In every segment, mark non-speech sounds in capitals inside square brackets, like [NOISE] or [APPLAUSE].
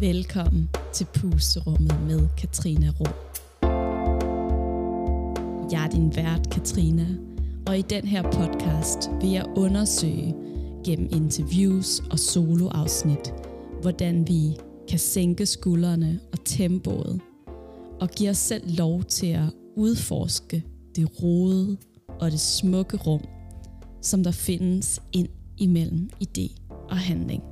Velkommen til Pusterummet med Katrina Rå. Jeg er din vært, Katrina, og i den her podcast vil jeg undersøge gennem interviews og soloafsnit, hvordan vi kan sænke skuldrene og tempoet, og give os selv lov til at udforske det rode og det smukke rum, som der findes ind imellem idé og handling.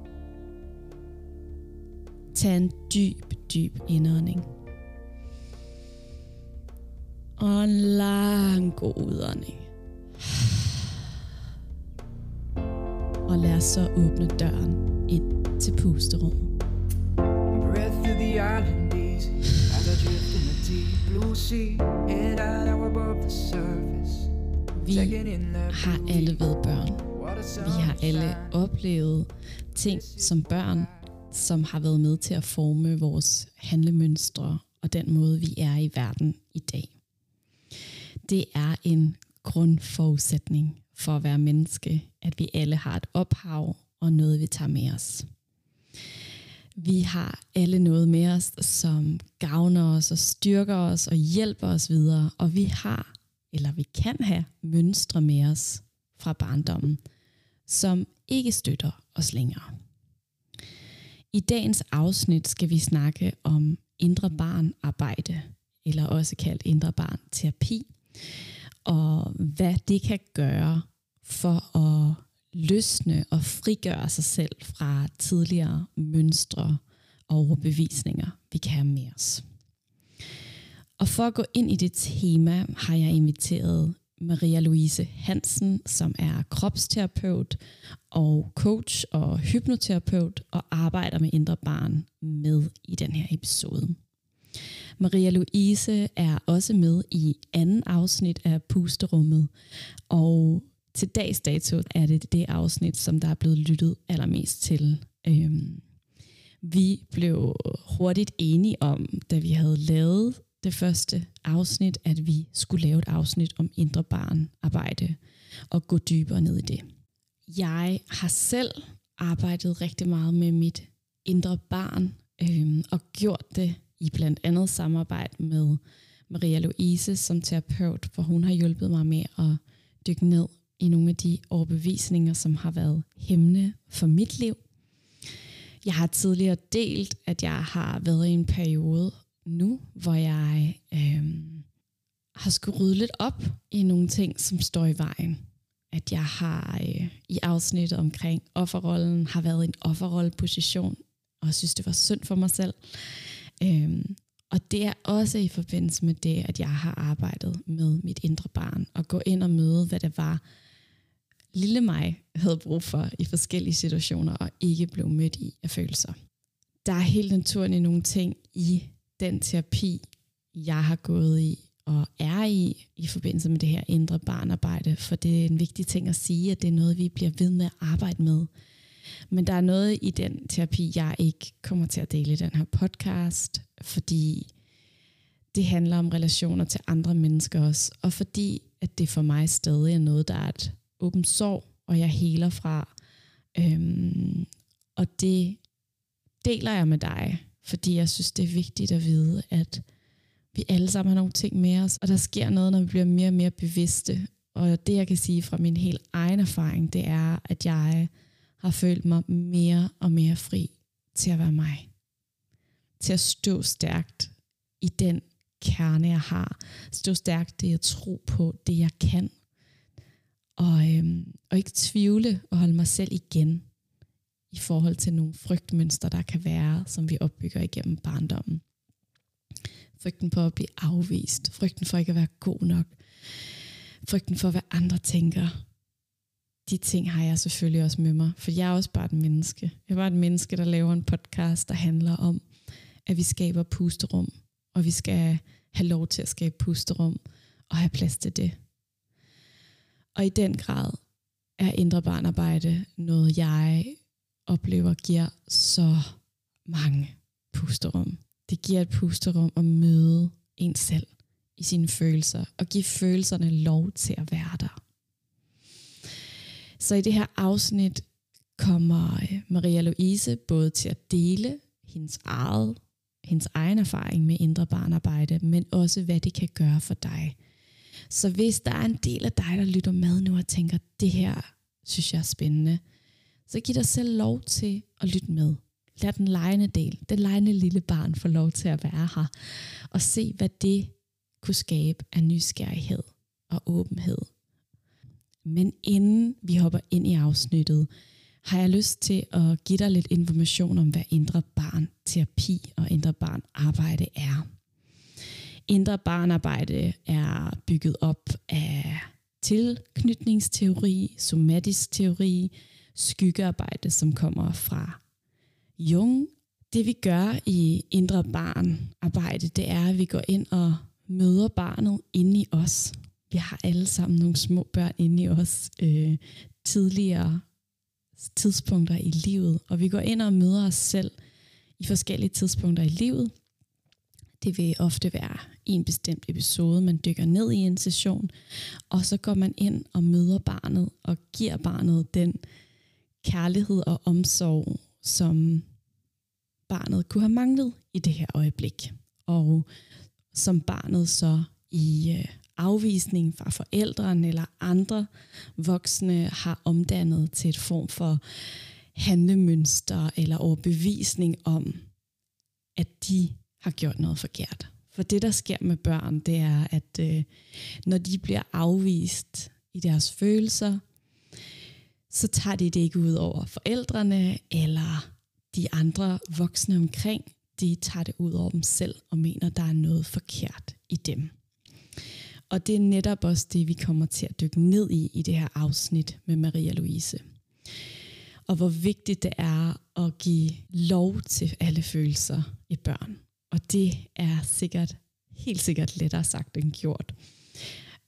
Tag en dyb, dyb indånding. Og en lang god udånding. Og lad os så åbne døren ind til pusterummet. Breath through the island easy as I drift in the deep blue sea, head out above the surface. Vi har alle været børn. Vi har alle oplevet ting som børn, som har været med til at forme vores handlemønstre og den måde, vi er i verden i dag. Det er en grundforudsætning for at være menneske, at vi alle har et ophav og noget, vi tager med os. Vi har alle noget med os, som gavner os og styrker os og hjælper os videre, og vi har, eller vi kan have, mønstre med os fra barndommen, som ikke støtter os længere. I dagens afsnit skal vi snakke om indre barnarbejde, eller også kaldt indre barn terapi, og hvad det kan gøre for at løsne og frigøre sig selv fra tidligere mønstre og overbevisninger, vi kan have med os. Og for at gå ind i det tema, har jeg inviteret Maria Louise Hansen, som er kropsterapeut og coach og hypnoterapeut og arbejder med indre barn med i den her episode. Maria Louise er også med i anden afsnit af Pusterummet, og til dags dato er det det afsnit, som der er blevet lyttet allermest til. Øhm, vi blev hurtigt enige om, da vi havde lavet det første afsnit, at vi skulle lave et afsnit om indre barnarbejde og gå dybere ned i det. Jeg har selv arbejdet rigtig meget med mit indre barn øh, og gjort det i blandt andet samarbejde med Maria Louise som terapeut, hvor hun har hjulpet mig med at dykke ned i nogle af de overbevisninger, som har været hemmende for mit liv. Jeg har tidligere delt, at jeg har været i en periode nu, hvor jeg øh, har skulle rydde lidt op i nogle ting, som står i vejen. At jeg har øh, i afsnittet omkring offerrollen, har været i en offerrolleposition, og synes, det var synd for mig selv. Øh, og det er også i forbindelse med det, at jeg har arbejdet med mit indre barn, og gå ind og møde, hvad det var, lille mig havde brug for i forskellige situationer, og ikke blev mødt i af følelser. Der er helt naturligt nogle ting i den terapi, jeg har gået i og er i, i forbindelse med det her indre barnarbejde, for det er en vigtig ting at sige, at det er noget, vi bliver ved med at arbejde med. Men der er noget i den terapi, jeg ikke kommer til at dele i den her podcast, fordi det handler om relationer til andre mennesker også, og fordi at det for mig stadig er noget, der er et åbent sorg, og jeg heler fra. Øhm, og det deler jeg med dig, fordi jeg synes, det er vigtigt at vide, at vi alle sammen har nogle ting med os, og der sker noget, når vi bliver mere og mere bevidste. Og det, jeg kan sige fra min helt egen erfaring, det er, at jeg har følt mig mere og mere fri til at være mig. Til at stå stærkt i den kerne, jeg har. Stå stærkt det, jeg tror på, det jeg kan. Og, øhm, og ikke tvivle og holde mig selv igen i forhold til nogle frygtmønstre, der kan være, som vi opbygger igennem barndommen. Frygten på at blive afvist. Frygten for ikke at være god nok. Frygten for, hvad andre tænker. De ting har jeg selvfølgelig også med mig, for jeg er også bare et menneske. Jeg er bare et menneske, der laver en podcast, der handler om, at vi skaber pusterum, og vi skal have lov til at skabe pusterum og have plads til det. Og i den grad er indre barnarbejde noget, jeg oplever giver så mange pusterum. Det giver et pusterum at møde en selv i sine følelser, og give følelserne lov til at være der. Så i det her afsnit kommer øh, Maria Louise både til at dele hendes eget, hendes egen erfaring med indre barnarbejde, men også hvad det kan gøre for dig. Så hvis der er en del af dig, der lytter med nu og tænker, det her synes jeg er spændende, så giv dig selv lov til at lytte med. Lad den lejende del, den lejende lille barn få lov til at være her, og se, hvad det kunne skabe af nysgerrighed og åbenhed. Men inden vi hopper ind i afsnittet, har jeg lyst til at give dig lidt information om, hvad indre barn terapi og indre barn arbejde er. Indre barnarbejde er bygget op af tilknytningsteori, somatisk teori, skyggearbejde, som kommer fra Jung. Det vi gør i indre barnarbejde, det er, at vi går ind og møder barnet inde i os. Vi har alle sammen nogle små børn inde i os øh, tidligere tidspunkter i livet, og vi går ind og møder os selv i forskellige tidspunkter i livet. Det vil ofte være en bestemt episode, man dykker ned i en session, og så går man ind og møder barnet og giver barnet den kærlighed og omsorg, som barnet kunne have manglet i det her øjeblik. Og som barnet så i øh, afvisning fra forældrene eller andre voksne har omdannet til et form for handlemønster eller overbevisning om, at de har gjort noget forkert. For det, der sker med børn, det er, at øh, når de bliver afvist i deres følelser, så tager de det ikke ud over forældrene eller de andre voksne omkring. De tager det ud over dem selv og mener, der er noget forkert i dem. Og det er netop også det, vi kommer til at dykke ned i i det her afsnit med Maria Louise. Og hvor vigtigt det er at give lov til alle følelser i børn. Og det er sikkert, helt sikkert lettere sagt end gjort.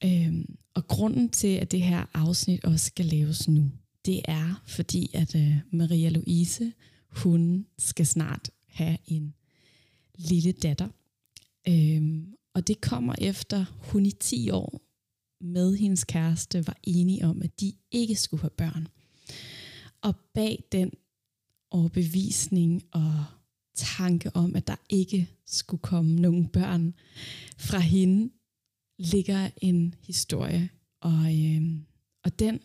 Øhm, og grunden til, at det her afsnit også skal laves nu, det er fordi, at øh, Maria Louise, hun skal snart have en lille datter. Øhm, og det kommer efter, hun i 10 år med hendes kæreste var enige om, at de ikke skulle have børn. Og bag den overbevisning og tanke om, at der ikke skulle komme nogen børn fra hende, ligger en historie, og, øh, og den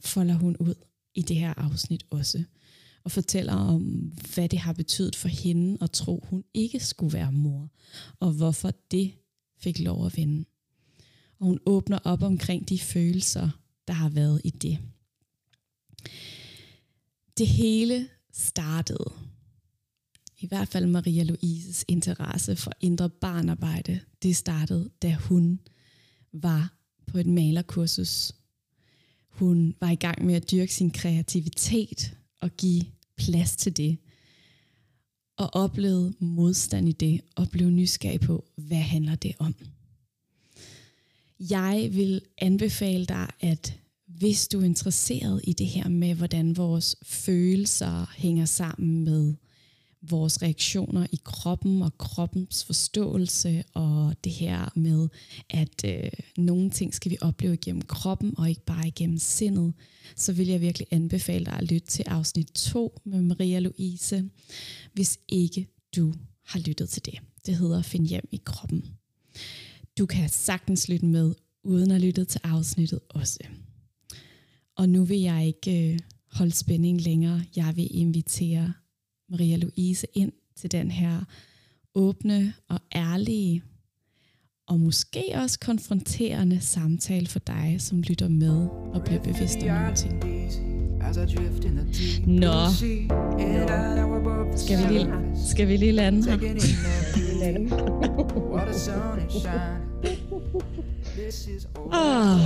folder hun ud i det her afsnit også, og fortæller om, hvad det har betydet for hende at tro, hun ikke skulle være mor, og hvorfor det fik lov at vende. Og hun åbner op omkring de følelser, der har været i det. Det hele startede i hvert fald Maria Louises interesse for indre barnarbejde, det startede, da hun var på et malerkursus. Hun var i gang med at dyrke sin kreativitet og give plads til det. Og oplevede modstand i det, og blev nysgerrig på, hvad handler det om. Jeg vil anbefale dig, at hvis du er interesseret i det her med, hvordan vores følelser hænger sammen med vores reaktioner i kroppen og kroppens forståelse og det her med, at øh, nogle ting skal vi opleve igennem kroppen og ikke bare igennem sindet, så vil jeg virkelig anbefale dig at lytte til afsnit 2 med Maria Louise, hvis ikke du har lyttet til det. Det hedder Find hjem i kroppen. Du kan sagtens lytte med, uden at lytte til afsnittet også. Og nu vil jeg ikke øh, holde spænding længere. Jeg vil invitere Maria Louise ind til den her åbne og ærlige og måske også konfronterende samtale for dig, som lytter med og bliver bevidst om nogle ting. Nå, skal vi lige, skal vi lige lande her? [LAUGHS] oh,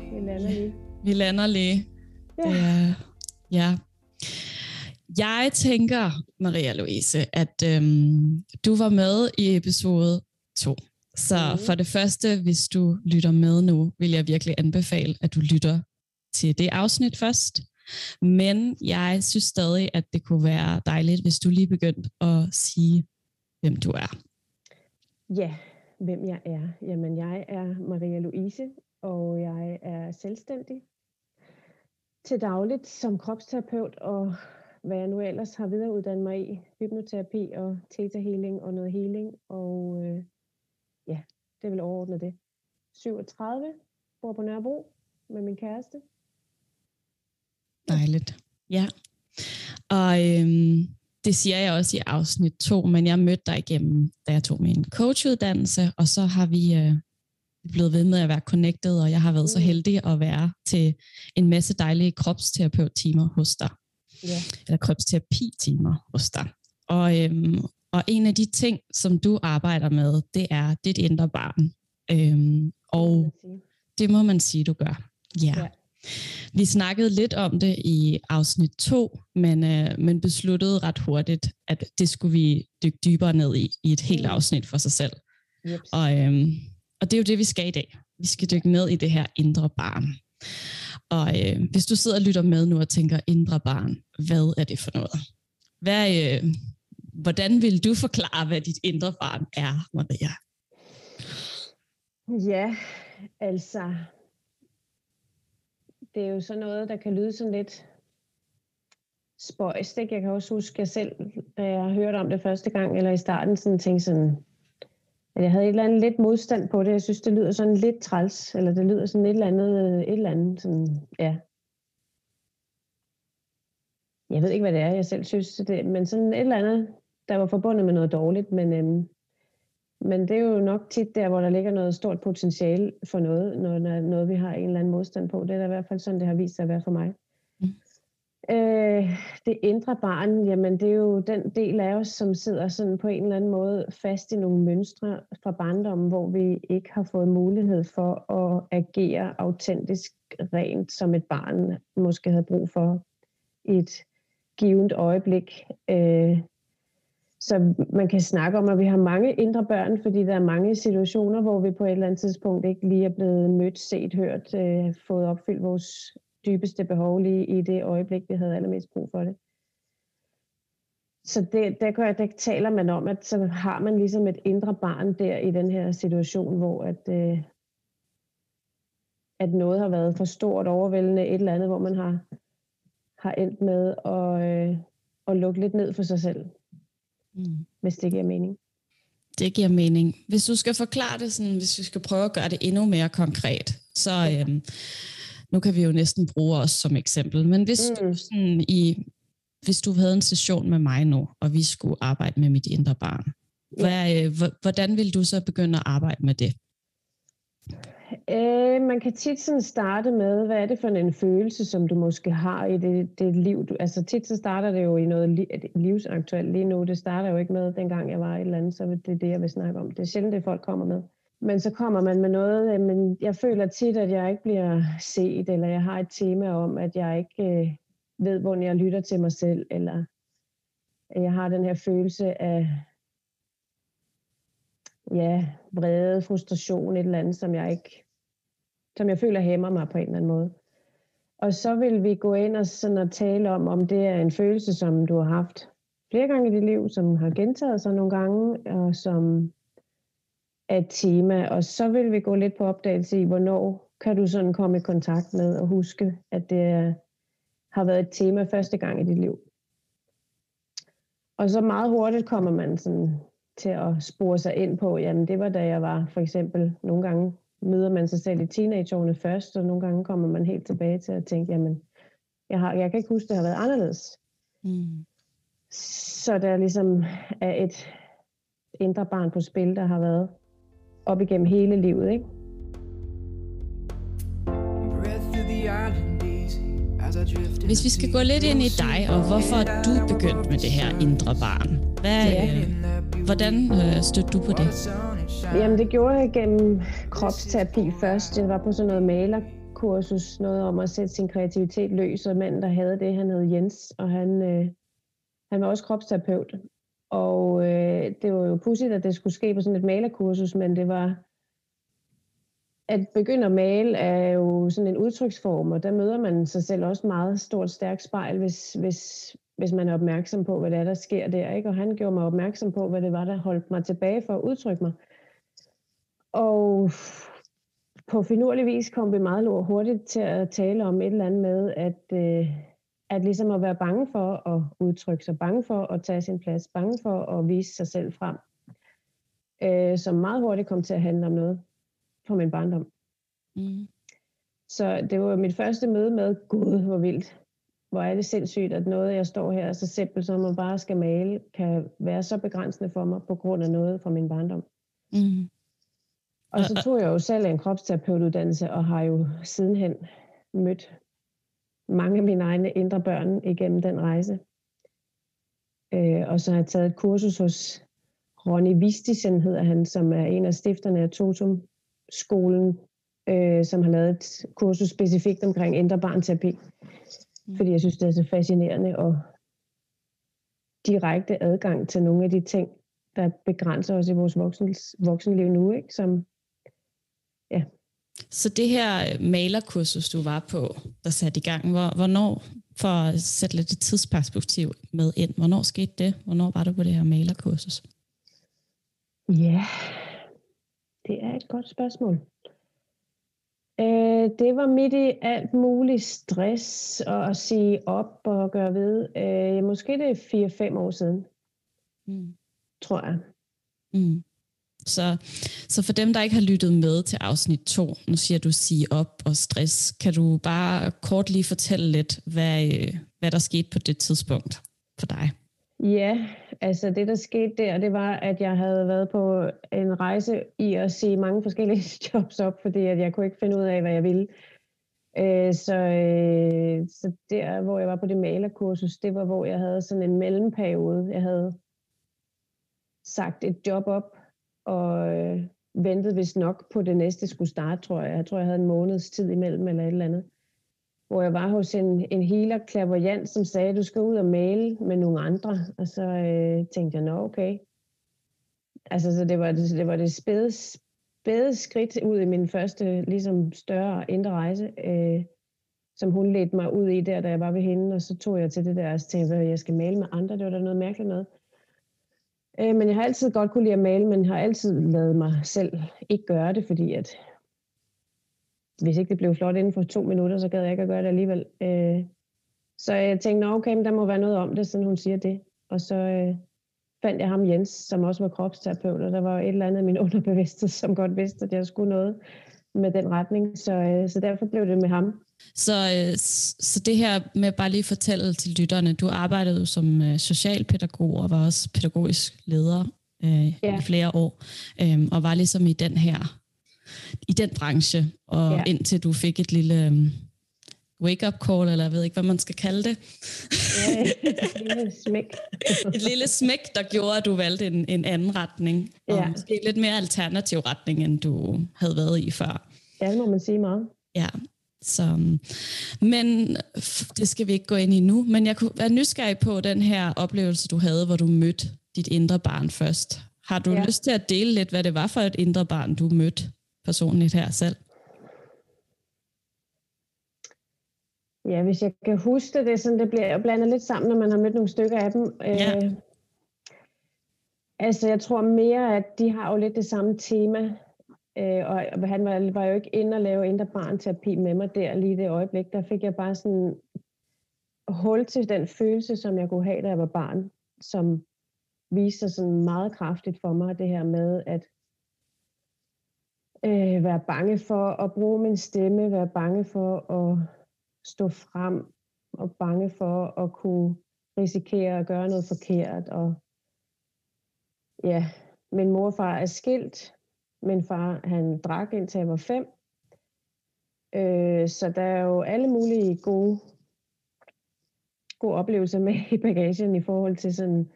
vi lander lige. Vi lander lige. Det er, ja, jeg tænker, Maria Louise, at øhm, du var med i episode 2. Så mm. for det første, hvis du lytter med nu, vil jeg virkelig anbefale, at du lytter til det afsnit først. Men jeg synes stadig, at det kunne være dejligt, hvis du lige begyndte at sige, hvem du er. Ja, hvem jeg er. Jamen, jeg er Maria Louise, og jeg er selvstændig til dagligt som kropsterapeut og hvad jeg nu ellers har videreuddannet mig i. Hypnoterapi og theta healing og noget healing. Og øh, ja, det vil overordne det. 37, bor på Nørrebro med min kæreste. Dejligt. Ja. Og øhm, det siger jeg også i afsnit to, men jeg mødte dig igennem, da jeg tog min coachuddannelse, og så har vi øh, blevet ved med at være connected, og jeg har været så heldig at være til en masse dejlige kropsterapeut-timer hos dig. Ja. Eller kropsterapi-timer hos dig. Og, øhm, og en af de ting, som du arbejder med, det er dit indre barn. Øhm, og det må man sige, du gør. Ja. Ja. Vi snakkede lidt om det i afsnit 2, men, øh, men besluttede ret hurtigt, at det skulle vi dykke dybere ned i, i et helt Mm. afsnit for sig selv. Jeps. Og, øhm, og det er jo det, vi skal i dag. Vi skal dykke ned i det her indre barn. Og øh, hvis du sidder og lytter med nu og tænker, indre barn, hvad er det for noget? Hvad, øh, hvordan vil du forklare, hvad dit indre barn er, Maria? Ja, altså, det er jo sådan noget, der kan lyde sådan lidt spøjst. Ikke? Jeg kan også huske, at jeg selv, da jeg hørte om det første gang, eller i starten, sådan tænkte sådan, at jeg havde et eller andet lidt modstand på det. Jeg synes, det lyder sådan lidt træls, eller det lyder sådan et eller andet, øh, et eller andet sådan, ja. Jeg ved ikke, hvad det er, jeg selv synes, det, men sådan et eller andet, der var forbundet med noget dårligt, men øhm, men det er jo nok tit der, hvor der ligger noget stort potentiale for noget, når når noget, vi har en eller anden modstand på. Det er da i hvert fald sådan, det har vist sig at være for mig. Øh, det indre barn, jamen det er jo den del af os, som sidder sådan på en eller anden måde fast i nogle mønstre fra barndommen, hvor vi ikke har fået mulighed for at agere autentisk rent, som et barn måske havde brug for i et givet øjeblik. Øh, så man kan snakke om, at vi har mange indre børn, fordi der er mange situationer, hvor vi på et eller andet tidspunkt ikke lige er blevet mødt, set, hørt, øh, fået opfyldt vores dybeste behov lige i det øjeblik, vi havde allermest brug for det. Så det, der, gør, der taler man om, at så har man ligesom et indre barn der i den her situation, hvor at, øh, at noget har været for stort, overvældende, et eller andet, hvor man har, har endt med at, øh, at lukke lidt ned for sig selv Mm. hvis det giver mening. Det giver mening. Hvis du skal forklare det, sådan, hvis vi skal prøve at gøre det endnu mere konkret, så øhm, nu kan vi jo næsten bruge os som eksempel, men hvis, mm. Du, sådan, i, hvis du havde en session med mig nu, og vi skulle arbejde med mit indre barn, hvad, øh, hvordan vil du så begynde at arbejde med det? Øh, man kan tit sådan starte med, hvad er det for en følelse, som du måske har i det, det liv. Du, altså tit så starter det jo i noget li, livsaktuelt lige nu. Det starter jo ikke med, dengang jeg var et eller andet, så det er det, jeg vil snakke om. Det er sjældent, det folk kommer med. Men så kommer man med noget, øh, men jeg føler tit, at jeg ikke bliver set, eller jeg har et tema om, at jeg ikke øh, ved, hvor jeg lytter til mig selv, eller at jeg har den her følelse af ja, vrede, frustration, et eller andet, som jeg ikke, som jeg føler hæmmer mig på en eller anden måde. Og så vil vi gå ind og, sådan og tale om, om det er en følelse, som du har haft flere gange i dit liv, som har gentaget sig nogle gange, og som et tema. Og så vil vi gå lidt på opdagelse i, hvornår kan du sådan komme i kontakt med og huske, at det har været et tema første gang i dit liv. Og så meget hurtigt kommer man sådan til at spore sig ind på, jamen det var da jeg var for eksempel, nogle gange møder man sig selv i teenageårene først, og nogle gange kommer man helt tilbage til at tænke, jamen jeg, har, jeg kan ikke huske, det har været anderledes. Mm. Så der ligesom er et indre barn på spil, der har været op igennem hele livet, ikke? Hvis vi skal gå lidt ind i dig, og hvorfor er du begyndt med det her indre barn? Hvad, øh, that beautiful hvordan øh, stødte du på det? Jamen det gjorde jeg gennem kropsterapi først. Jeg var på sådan noget malerkursus, noget om at sætte sin kreativitet løs, og manden, der havde det, han hed Jens, og han, øh, han var også kropsterapeut. Og øh, det var jo pudsigt, at det skulle ske på sådan et malerkursus, men det var... At begynde at male er jo sådan en udtryksform, og der møder man sig selv også meget stort, stærkt spejl, hvis, hvis, hvis man er opmærksom på, hvad det er, der sker der. Ikke? Og han gjorde mig opmærksom på, hvad det var, der holdt mig tilbage for at udtrykke mig. Og på finurlig vis kom vi meget hurtigt til at tale om et eller andet med, at, øh, at ligesom at være bange for at udtrykke sig, bange for at tage sin plads, bange for at vise sig selv frem, øh, som meget hurtigt kom til at handle om noget fra min barndom. Mm. Så det var mit første møde med, gud, hvor vildt. Hvor er det sindssygt, at noget, jeg står her så simpelt som man bare skal male, kan være så begrænsende for mig på grund af noget fra min barndom. Mm. Og så tog jeg jo selv en kropsterapeutuddannelse, og har jo sidenhen mødt mange af mine egne indre børn igennem den rejse. Øh, og så har jeg taget et kursus hos Ronny Vistisen, hedder han, som er en af stifterne af Totum-skolen, øh, som har lavet et kursus specifikt omkring indre barnterapi. Mm. Fordi jeg synes, det er så fascinerende og direkte adgang til nogle af de ting, der begrænser os i vores voksens, voksenliv nu, ikke? som ja, så det her øh, malerkursus, du var på, der satte i gang, hvor, hvornår, for at sætte lidt et tidsperspektiv med ind, hvornår skete det? Hvornår var du på det her malerkursus? Ja, det er et godt spørgsmål. Øh, det var midt i alt muligt stress og at sige op og gøre ved. Øh, måske det er 4-5 år siden, mm. tror jeg. Mm. Så, så for dem, der ikke har lyttet med til afsnit 2, nu siger du sige op og stress, kan du bare kort lige fortælle lidt, hvad, øh, hvad der skete på det tidspunkt for dig? Ja, altså det, der skete der, det var, at jeg havde været på en rejse i at se mange forskellige [LAUGHS] jobs op, fordi at jeg kunne ikke finde ud af, hvad jeg ville. Øh, så, øh, så der, hvor jeg var på det malerkursus, det var, hvor jeg havde sådan en mellemperiode. Jeg havde sagt et job op, og øh, ventede vist nok på det næste skulle starte, tror jeg. Jeg tror, jeg havde en måneds tid imellem eller et eller andet. Hvor jeg var hos en, en healer, klaverjant, som sagde, at du skal ud og male med nogle andre. Og så øh, tænkte jeg, nå okay. Altså, så det var det, det, var det spæde, spæde skridt ud i min første ligesom større indre rejse, øh, som hun ledte mig ud i der, da jeg var ved hende. Og så tog jeg til det der og tænkte, at jeg skal male med andre. Det var da noget mærkeligt noget. Øh, men jeg har altid godt kunne lide at male, men har altid lavet mig selv ikke gøre det, fordi at hvis ikke det blev flot inden for to minutter, så gad jeg ikke at gøre det alligevel. Øh, så jeg tænkte, okay, men der må være noget om det, sådan hun siger det. Og så øh, fandt jeg ham Jens, som også var kropsterapeut, og der var et eller andet af min [LAUGHS] underbevidsthed, som godt vidste, at jeg skulle noget med den retning. Så, øh, så derfor blev det med ham. Så, øh, så det her med bare lige fortælle til lytterne, du arbejdede som øh, socialpædagog og var også pædagogisk leder øh, ja. i flere år, øh, og var ligesom i den her, i den branche, og ja. indtil du fik et lille um, wake-up call, eller jeg ved ikke, hvad man skal kalde det. Ja, et lille smæk. [LAUGHS] et lille smæk, der gjorde, at du valgte en, en anden retning, og ja. måske lidt mere alternativ retning, end du havde været i før. Ja, det må man sige meget. Ja, så, men det skal vi ikke gå ind i nu, men jeg kunne være nysgerrig på den her oplevelse, du havde, hvor du mødte dit indre barn først. Har du ja. lyst til at dele lidt, hvad det var for et indre barn, du mødte personligt her selv? Ja, hvis jeg kan huske det, sådan det bliver blandet lidt sammen, når man har mødt nogle stykker af dem. Ja. Øh, altså, jeg tror mere, at de har jo lidt det samme tema. Øh, og han var, var jo ikke inde og lave indre barnterapi med mig der lige det øjeblik. Der fik jeg bare sådan hul til den følelse, som jeg kunne have, da jeg var barn, som viste sig sådan meget kraftigt for mig, det her med at øh, være bange for at bruge min stemme, være bange for at stå frem, og bange for at kunne risikere at gøre noget forkert. Og ja, min morfar er skilt, min far, han drak indtil jeg var fem. Øh, så der er jo alle mulige gode, gode oplevelser med i bagagen i forhold til sådan,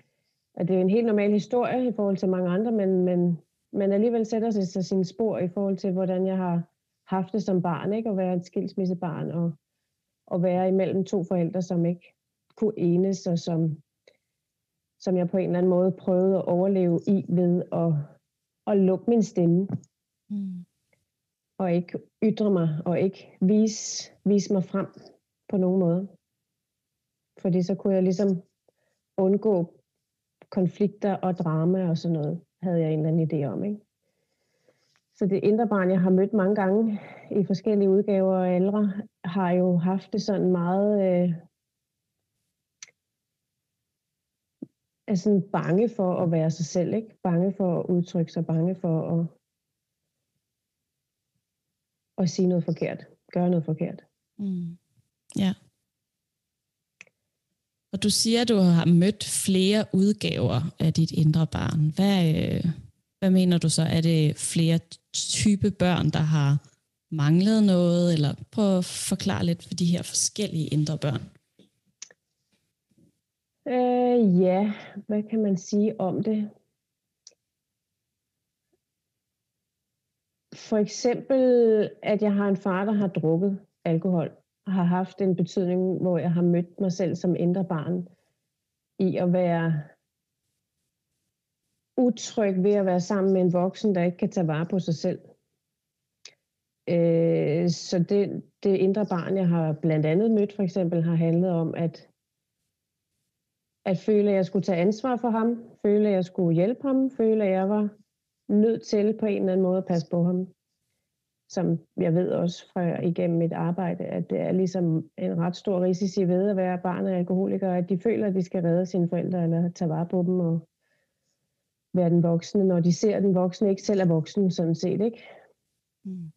at det er en helt normal historie i forhold til mange andre, men, men, men alligevel sætter sig sig sine spor i forhold til, hvordan jeg har haft det som barn, ikke? At være et skilsmissebarn og, og være imellem to forældre, som ikke kunne enes, og som, som jeg på en eller anden måde prøvede at overleve i ved at at lukke min stemme. Mm. Og ikke ytre mig, og ikke vise, vise mig frem på nogen måde. Fordi så kunne jeg ligesom undgå konflikter og drama og sådan noget, havde jeg en eller anden idé om. Ikke? Så det indre barn, jeg har mødt mange gange i forskellige udgaver og aldre, har jo haft det sådan meget øh, er sådan bange for at være sig selv, ikke? Bange for at udtrykke sig, bange for at, at sige noget forkert, gøre noget forkert. Mm. Ja. Og du siger, at du har mødt flere udgaver af dit indre barn. Hvad, øh, hvad mener du så? Er det flere type børn, der har manglet noget? Eller prøv at forklare lidt for de her forskellige indre børn. Øh, ja, hvad kan man sige om det? For eksempel, at jeg har en far, der har drukket alkohol, har haft en betydning, hvor jeg har mødt mig selv som indre barn i at være utryg ved at være sammen med en voksen, der ikke kan tage vare på sig selv. Øh, så det, det indre barn, jeg har blandt andet mødt, for eksempel, har handlet om, at at føle, at jeg skulle tage ansvar for ham, føle, at jeg skulle hjælpe ham, føle, at jeg var nødt til på en eller anden måde at passe på ham. Som jeg ved også fra igennem mit arbejde, at det er ligesom en ret stor risici ved at være barn af alkoholikere, at de føler, at de skal redde sine forældre eller tage vare på dem og være den voksne, når de ser, den voksne ikke selv er voksen, sådan set. Ikke? Mm.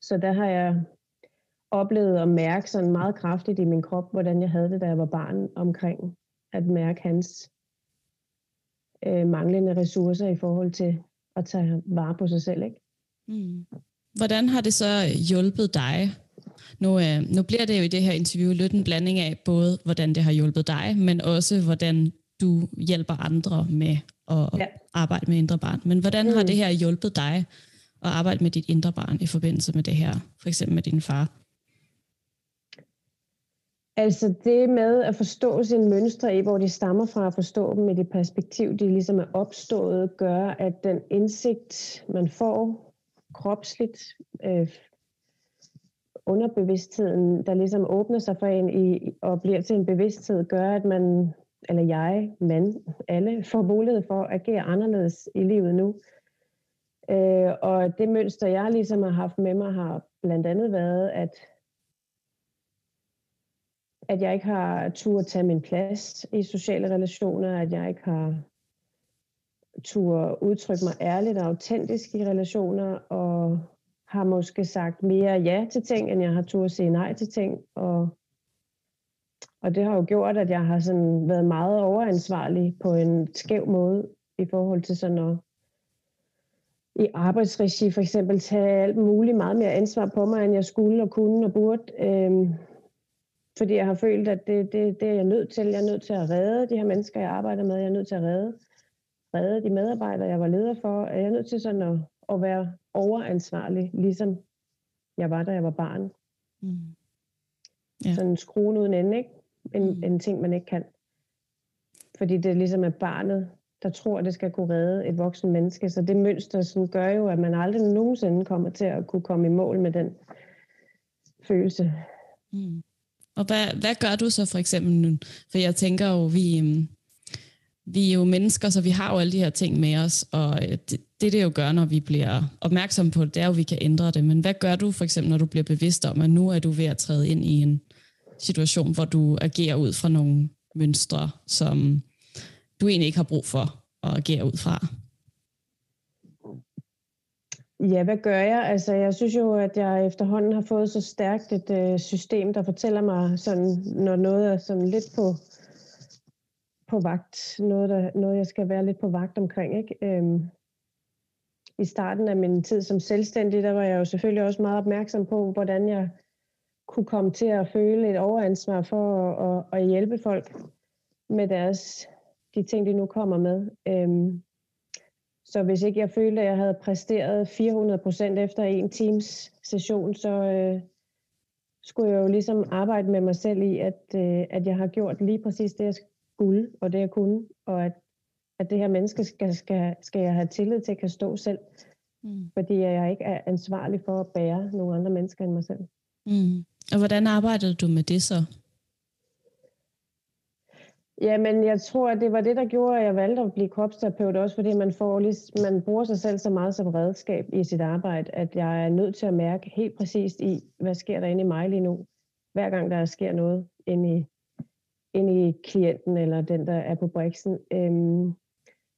Så der har jeg oplevet at mærke sådan meget kraftigt i min krop, hvordan jeg havde det, da jeg var barn omkring at mærke hans øh, manglende ressourcer i forhold til at tage vare på sig selv. Ikke? Mm. Hvordan har det så hjulpet dig? Nu, øh, nu bliver det jo i det her interview lidt en blanding af både, hvordan det har hjulpet dig, men også hvordan du hjælper andre med at ja. arbejde med indre barn. Men hvordan mm. har det her hjulpet dig at arbejde med dit indre barn i forbindelse med det her, for eksempel med din far? Altså det med at forstå sine mønstre i, hvor de stammer fra, at forstå dem i det perspektiv, de ligesom er opstået, gør, at den indsigt, man får kropsligt, øh, underbevidstheden, der ligesom åbner sig for en i, og bliver til en bevidsthed, gør, at man, eller jeg, man, alle får mulighed for at agere anderledes i livet nu. Øh, og det mønster, jeg ligesom har haft med mig, har blandt andet været, at at jeg ikke har tur at tage min plads i sociale relationer, at jeg ikke har tur udtrykke mig ærligt og autentisk i relationer, og har måske sagt mere ja til ting, end jeg har tur at sige nej til ting. Og, og det har jo gjort, at jeg har sådan været meget overansvarlig på en skæv måde i forhold til sådan at i arbejdsregi for eksempel tage alt muligt meget mere ansvar på mig, end jeg skulle og kunne og burde. Øhm, fordi jeg har følt, at det, det, det er jeg nødt til. Jeg er nødt til at redde de her mennesker, jeg arbejder med. Jeg er nødt til at redde, redde de medarbejdere, jeg var leder for. Jeg er nødt til sådan at, at være overansvarlig, ligesom jeg var, da jeg var barn. Mm. Ja. Sådan skruen uden ende, ikke? En, mm. en ting, man ikke kan. Fordi det ligesom er barnet, der tror, at det skal kunne redde et voksen menneske. Så det mønster sådan gør jo, at man aldrig nogensinde kommer til at kunne komme i mål med den følelse. Mm. Og hvad, hvad gør du så for eksempel nu? For jeg tænker jo, vi, øhm, vi er jo mennesker, så vi har jo alle de her ting med os, og øh, det, det, det jo gør, når vi bliver opmærksom på det, det er jo, at vi kan ændre det. Men hvad gør du for eksempel, når du bliver bevidst om, at nu er du ved at træde ind i en situation, hvor du agerer ud fra nogle mønstre, som du egentlig ikke har brug for at agere ud fra? Ja, hvad gør jeg? Altså, jeg synes jo, at jeg efterhånden har fået så stærkt et øh, system, der fortæller mig, sådan, når noget er sådan lidt på, på vagt, noget, der, noget, jeg skal være lidt på vagt omkring. Ikke? Øhm, I starten af min tid som selvstændig, der var jeg jo selvfølgelig også meget opmærksom på, hvordan jeg kunne komme til at føle et overansvar for at, at, at hjælpe folk med deres, de ting, de nu kommer med. Øhm, så hvis ikke jeg følte, at jeg havde præsteret 400% efter en times session, så øh, skulle jeg jo ligesom arbejde med mig selv i, at, øh, at jeg har gjort lige præcis det, jeg skulle, og det jeg kunne, og at, at det her menneske skal, skal, skal jeg have tillid til at kan stå selv, mm. fordi jeg ikke er ansvarlig for at bære nogle andre mennesker end mig selv. Mm. Og hvordan arbejdede du med det så? Jamen, jeg tror, at det var det, der gjorde, at jeg valgte at blive kropsterapeut, også fordi man, får, man bruger sig selv så meget som redskab i sit arbejde, at jeg er nødt til at mærke helt præcist i, hvad sker der inde i mig lige nu, hver gang der sker noget inde i, inde i klienten eller den, der er på briksen. Øhm,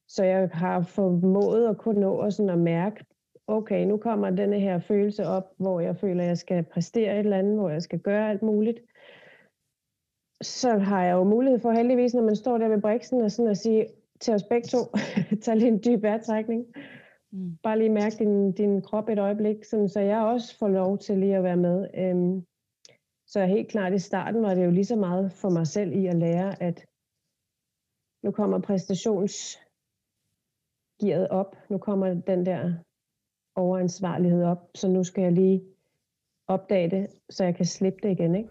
så jeg har formået at kunne nå og sådan at mærke, okay, nu kommer denne her følelse op, hvor jeg føler, at jeg skal præstere et eller andet, hvor jeg skal gøre alt muligt. Så har jeg jo mulighed for heldigvis, når man står der ved briksen, og sådan at sige til os begge to, [LAUGHS] tag lige en dyb vejrtrækning. Mm. Bare lige mærke din, din krop et øjeblik, sådan, så jeg også får lov til lige at være med. Øhm, så helt klart i starten var det jo lige så meget for mig selv i at lære, at nu kommer præstationsgearet op. Nu kommer den der overansvarlighed op, så nu skal jeg lige opdage det, så jeg kan slippe det igen. Ikke?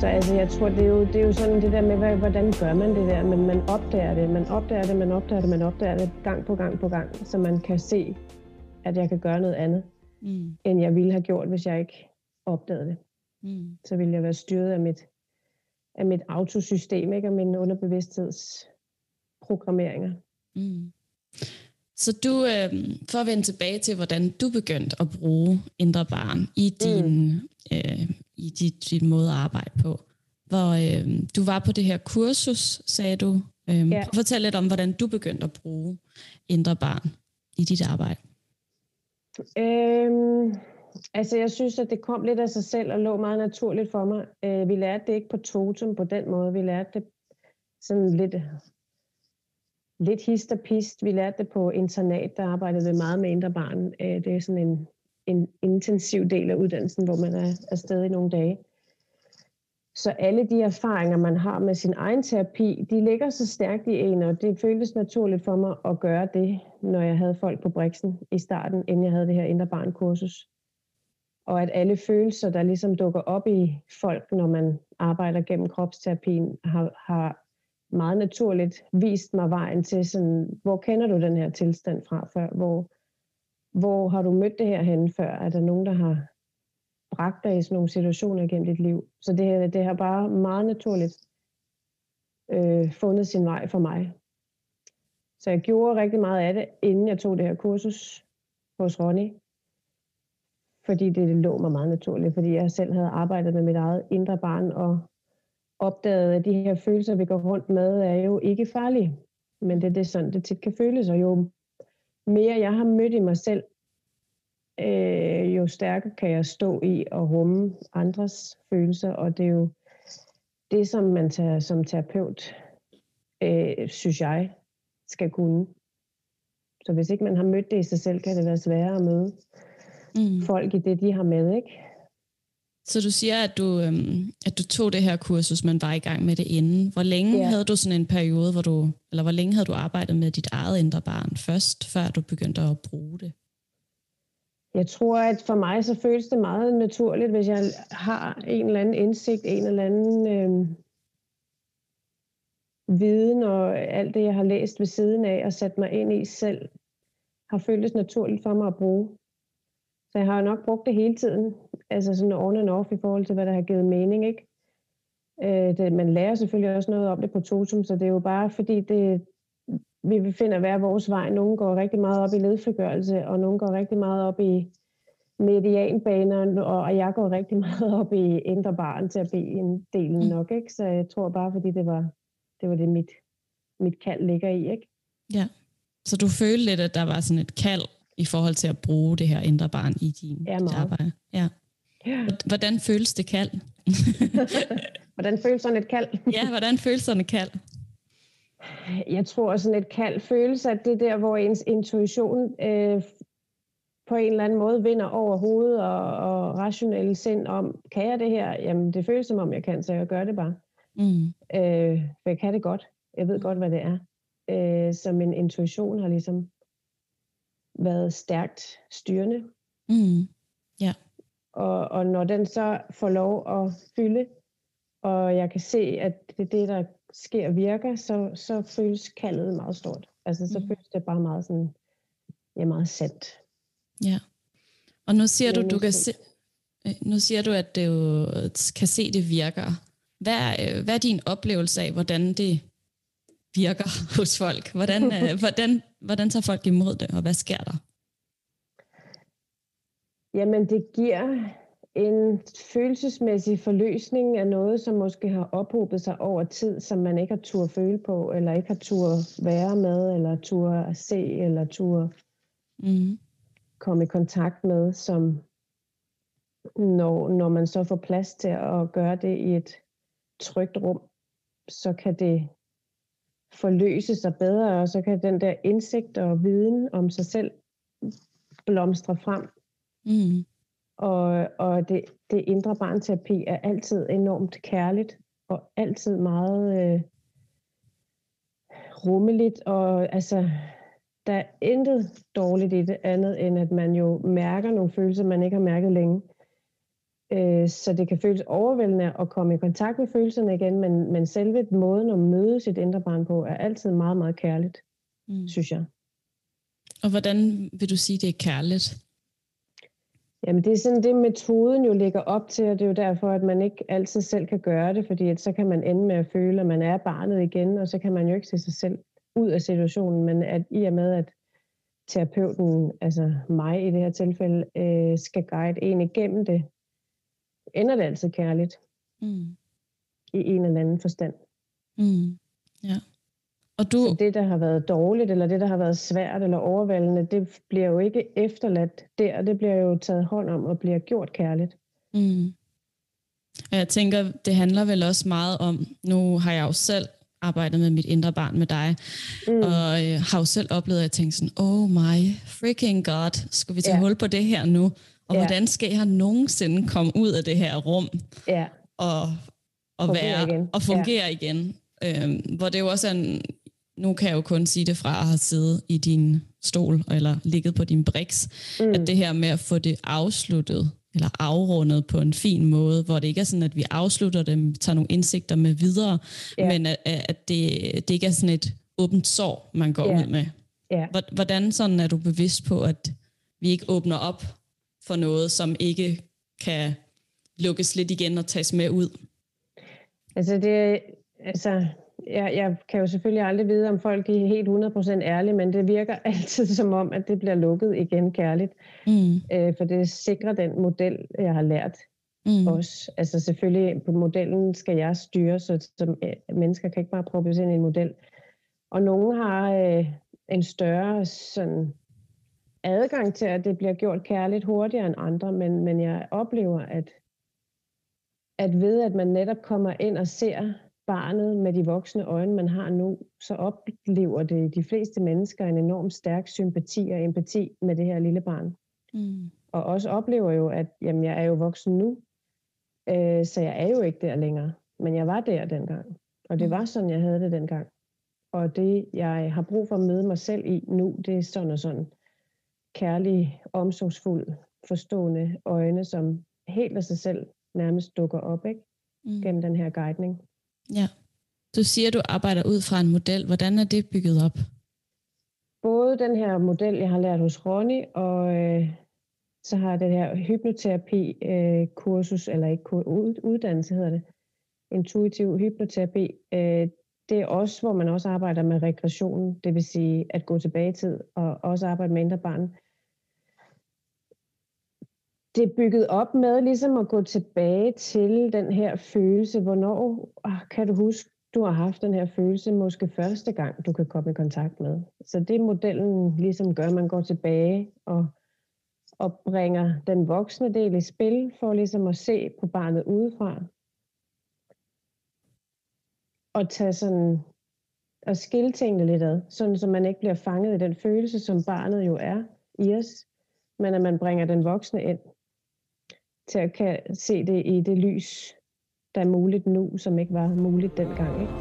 Så altså, jeg tror, det er, jo, det er jo sådan det der med, hvordan gør man det der, men man opdager det, man opdager det, man opdager det, man opdager det gang på gang på gang, så man kan se, at jeg kan gøre noget andet, mm. end jeg ville have gjort, hvis jeg ikke opdagede det. Mm. Så ville jeg være styret af mit, af mit autosystem, ikke? af mine underbevidsthedsprogrammeringer. Mm. Så du, øh, for at vende tilbage til, hvordan du begyndte at bruge indre barn i din, mm. øh, i dit, dit måde at arbejde på. Hvor øh, du var på det her kursus, sagde du. Øh, ja. Fortæl lidt om, hvordan du begyndte at bruge indre barn i dit arbejde. Øhm, altså jeg synes, at det kom lidt af sig selv og lå meget naturligt for mig. Øh, vi lærte det ikke på totem på den måde. Vi lærte det sådan lidt, lidt hist og pist. Vi lærte det på internat, der arbejdede vi meget med indre barn. Øh, det er sådan en, en intensiv del af uddannelsen, hvor man er afsted i nogle dage. Så alle de erfaringer, man har med sin egen terapi, de ligger så stærkt i en, og det føltes naturligt for mig at gøre det, når jeg havde folk på Brixen i starten, inden jeg havde det her indre barn-kursus. Og at alle følelser, der ligesom dukker op i folk, når man arbejder gennem kropsterapien, har, har meget naturligt vist mig vejen til sådan, hvor kender du den her tilstand fra før? Hvor, hvor har du mødt det her henne før? Er der nogen, der har bragt dig i sådan nogle situationer gennem dit liv? Så det, det har bare meget naturligt øh, fundet sin vej for mig. Så jeg gjorde rigtig meget af det, inden jeg tog det her kursus hos Ronny. Fordi det lå mig meget naturligt, fordi jeg selv havde arbejdet med mit eget indre barn og opdaget, at de her følelser, vi går rundt med, er jo ikke farlige. Men det er det sådan, det tit kan føles, og jo mere jeg har mødt i mig selv, øh, jo stærkere kan jeg stå i og rumme andres følelser, og det er jo det, som man tager som terapeut, øh, synes jeg, skal kunne. Så hvis ikke man har mødt det i sig selv, kan det være sværere at møde mm. folk i det, de har med, ikke? Så du siger, at du, øhm, at du tog det her kursus, men var i gang med det inden. Hvor længe ja. havde du sådan en periode, hvor du, eller hvor længe havde du arbejdet med dit eget indre barn først, før du begyndte at bruge det? Jeg tror, at for mig så føles det meget naturligt, hvis jeg har en eller anden indsigt, en eller anden øh, viden og alt det, jeg har læst ved siden af og sat mig ind i selv, har føltes naturligt for mig at bruge. Så jeg har nok brugt det hele tiden, altså sådan on and off i forhold til, hvad der har givet mening, ikke? Øh, det, man lærer selvfølgelig også noget om det på Totum, så det er jo bare fordi, det, vi finder hver vores vej. Nogle går rigtig meget op i ledfrigørelse, og nogle går rigtig meget op i medianbanerne, og jeg går rigtig meget op i indre barn til at bede en del mm. nok. Ikke? Så jeg tror bare, fordi det var det, var det mit, mit kald ligger i. Ikke? Ja, så du følte lidt, at der var sådan et kald i forhold til at bruge det her indre barn i din ja, arbejde. Ja. Ja. Hvordan føles det kald? [LAUGHS] hvordan føles sådan et kald? [LAUGHS] ja, hvordan føles sådan et kald? Jeg tror, sådan et kald føles, at det der, hvor ens intuition øh, på en eller anden måde vinder over hovedet og, og rationelle sind om, kan jeg det her? Jamen, det føles som om, jeg kan, så jeg gør det bare. Mm. Øh, for jeg kan det godt. Jeg ved godt, hvad det er. Øh, så min intuition har ligesom været stærkt styrende. Mm. Ja. Og, og når den så får lov at fylde, og jeg kan se, at det er det, der sker virker, så, så føles kaldet meget stort. Altså, så mm. føles det bare meget sådan, ja, meget sandt. Ja. Og nu siger du, du kan se, øh, nu siger du, at du kan se, det virker. Hvad er, øh, hvad er din oplevelse af, hvordan det virker [LAUGHS] hos folk? Hvordan, øh, [LAUGHS] hvordan, hvordan tager folk imod det, og hvad sker der? Jamen, det giver en følelsesmæssig forløsning af noget, som måske har ophobet sig over tid, som man ikke har tur føle på, eller ikke har tur være med, eller tur se, eller tur mm. komme i kontakt med, som når, når man så får plads til at gøre det i et trygt rum, så kan det forløse sig bedre, og så kan den der indsigt og viden om sig selv blomstre frem. Mm. Og, og det, det indre barnterapi er altid enormt kærligt, og altid meget øh, rummeligt, og altså, der er intet dårligt i det andet, end at man jo mærker nogle følelser, man ikke har mærket længe. Øh, så det kan føles overvældende at komme i kontakt med følelserne igen, men, men selve måden at møde sit indre barn på, er altid meget, meget kærligt, mm. synes jeg. Og hvordan vil du sige, det er kærligt? Jamen det er sådan det, metoden jo ligger op til, og det er jo derfor, at man ikke altid selv kan gøre det, fordi at så kan man ende med at føle, at man er barnet igen, og så kan man jo ikke se sig selv ud af situationen, men at i og med, at terapeuten, altså mig i det her tilfælde, øh, skal guide en igennem det, ender det altid kærligt. Mm. I en eller anden forstand. Mm. Ja. Og du... Så det, der har været dårligt, eller det, der har været svært eller overvældende, det bliver jo ikke efterladt der. Det bliver jo taget hånd om og bliver gjort kærligt. Mm. Og jeg tænker, det handler vel også meget om, nu har jeg jo selv arbejdet med mit indre barn med dig, mm. og øh, har jo selv oplevet, at jeg tænkte sådan, oh my freaking god, skal vi tage ja. hul på det her nu? Og ja. hvordan skal jeg nogensinde komme ud af det her rum ja. og, og, være, igen. og fungere ja. igen? Øhm, hvor det jo også er en, nu kan jeg jo kun sige det fra at have siddet i din stol, eller ligget på din briks, mm. at det her med at få det afsluttet, eller afrundet på en fin måde, hvor det ikke er sådan, at vi afslutter det, tager nogle indsigter med videre, ja. men at, at det, det ikke er sådan et åbent sår, man går ja. ud med. Ja. Hvordan sådan er du bevidst på, at vi ikke åbner op for noget, som ikke kan lukkes lidt igen og tages med ud? Altså det, altså jeg, jeg kan jo selvfølgelig aldrig vide, om folk er helt 100% ærlige, men det virker [LAUGHS] altid som om, at det bliver lukket igen kærligt. Mm. Øh, for det sikrer den model, jeg har lært mm. også. Altså selvfølgelig, på modellen skal jeg styre, så øh, mennesker kan ikke bare proppes ind i en model. Og nogen har øh, en større sådan, adgang til, at det bliver gjort kærligt hurtigere end andre, men, men jeg oplever, at, at ved at man netop kommer ind og ser barnet med de voksne øjne, man har nu, så oplever det de fleste mennesker en enorm stærk sympati og empati med det her lille barn. Mm. Og også oplever jo, at jamen, jeg er jo voksen nu, øh, så jeg er jo ikke der længere. Men jeg var der dengang. Og det mm. var sådan, jeg havde det dengang. Og det, jeg har brug for at møde mig selv i nu, det er sådan og sådan. Kærlig, omsorgsfuld, forstående øjne, som helt af sig selv nærmest dukker op ikke? Mm. gennem den her guidning. Ja. Du siger, at du arbejder ud fra en model. Hvordan er det bygget op? Både den her model, jeg har lært hos Ronny, og øh, så har det her hypnoterapi-kursus, øh, eller ikke uddannelse hedder det, intuitiv hypnoterapi. Øh, det er også, hvor man også arbejder med regressionen, det vil sige at gå tilbage i tid, og også arbejde med indre barn det er bygget op med ligesom at gå tilbage til den her følelse. Hvornår ah, kan du huske, du har haft den her følelse måske første gang, du kan komme i kontakt med. Så det modellen ligesom gør, at man går tilbage og, og bringer den voksne del i spil, for ligesom at se på barnet udefra. Og tage sådan og skille tingene lidt ad, sådan så man ikke bliver fanget i den følelse, som barnet jo er i os, men at man bringer den voksne ind til at kan se det i det lys, der er muligt nu, som ikke var muligt dengang. Ikke?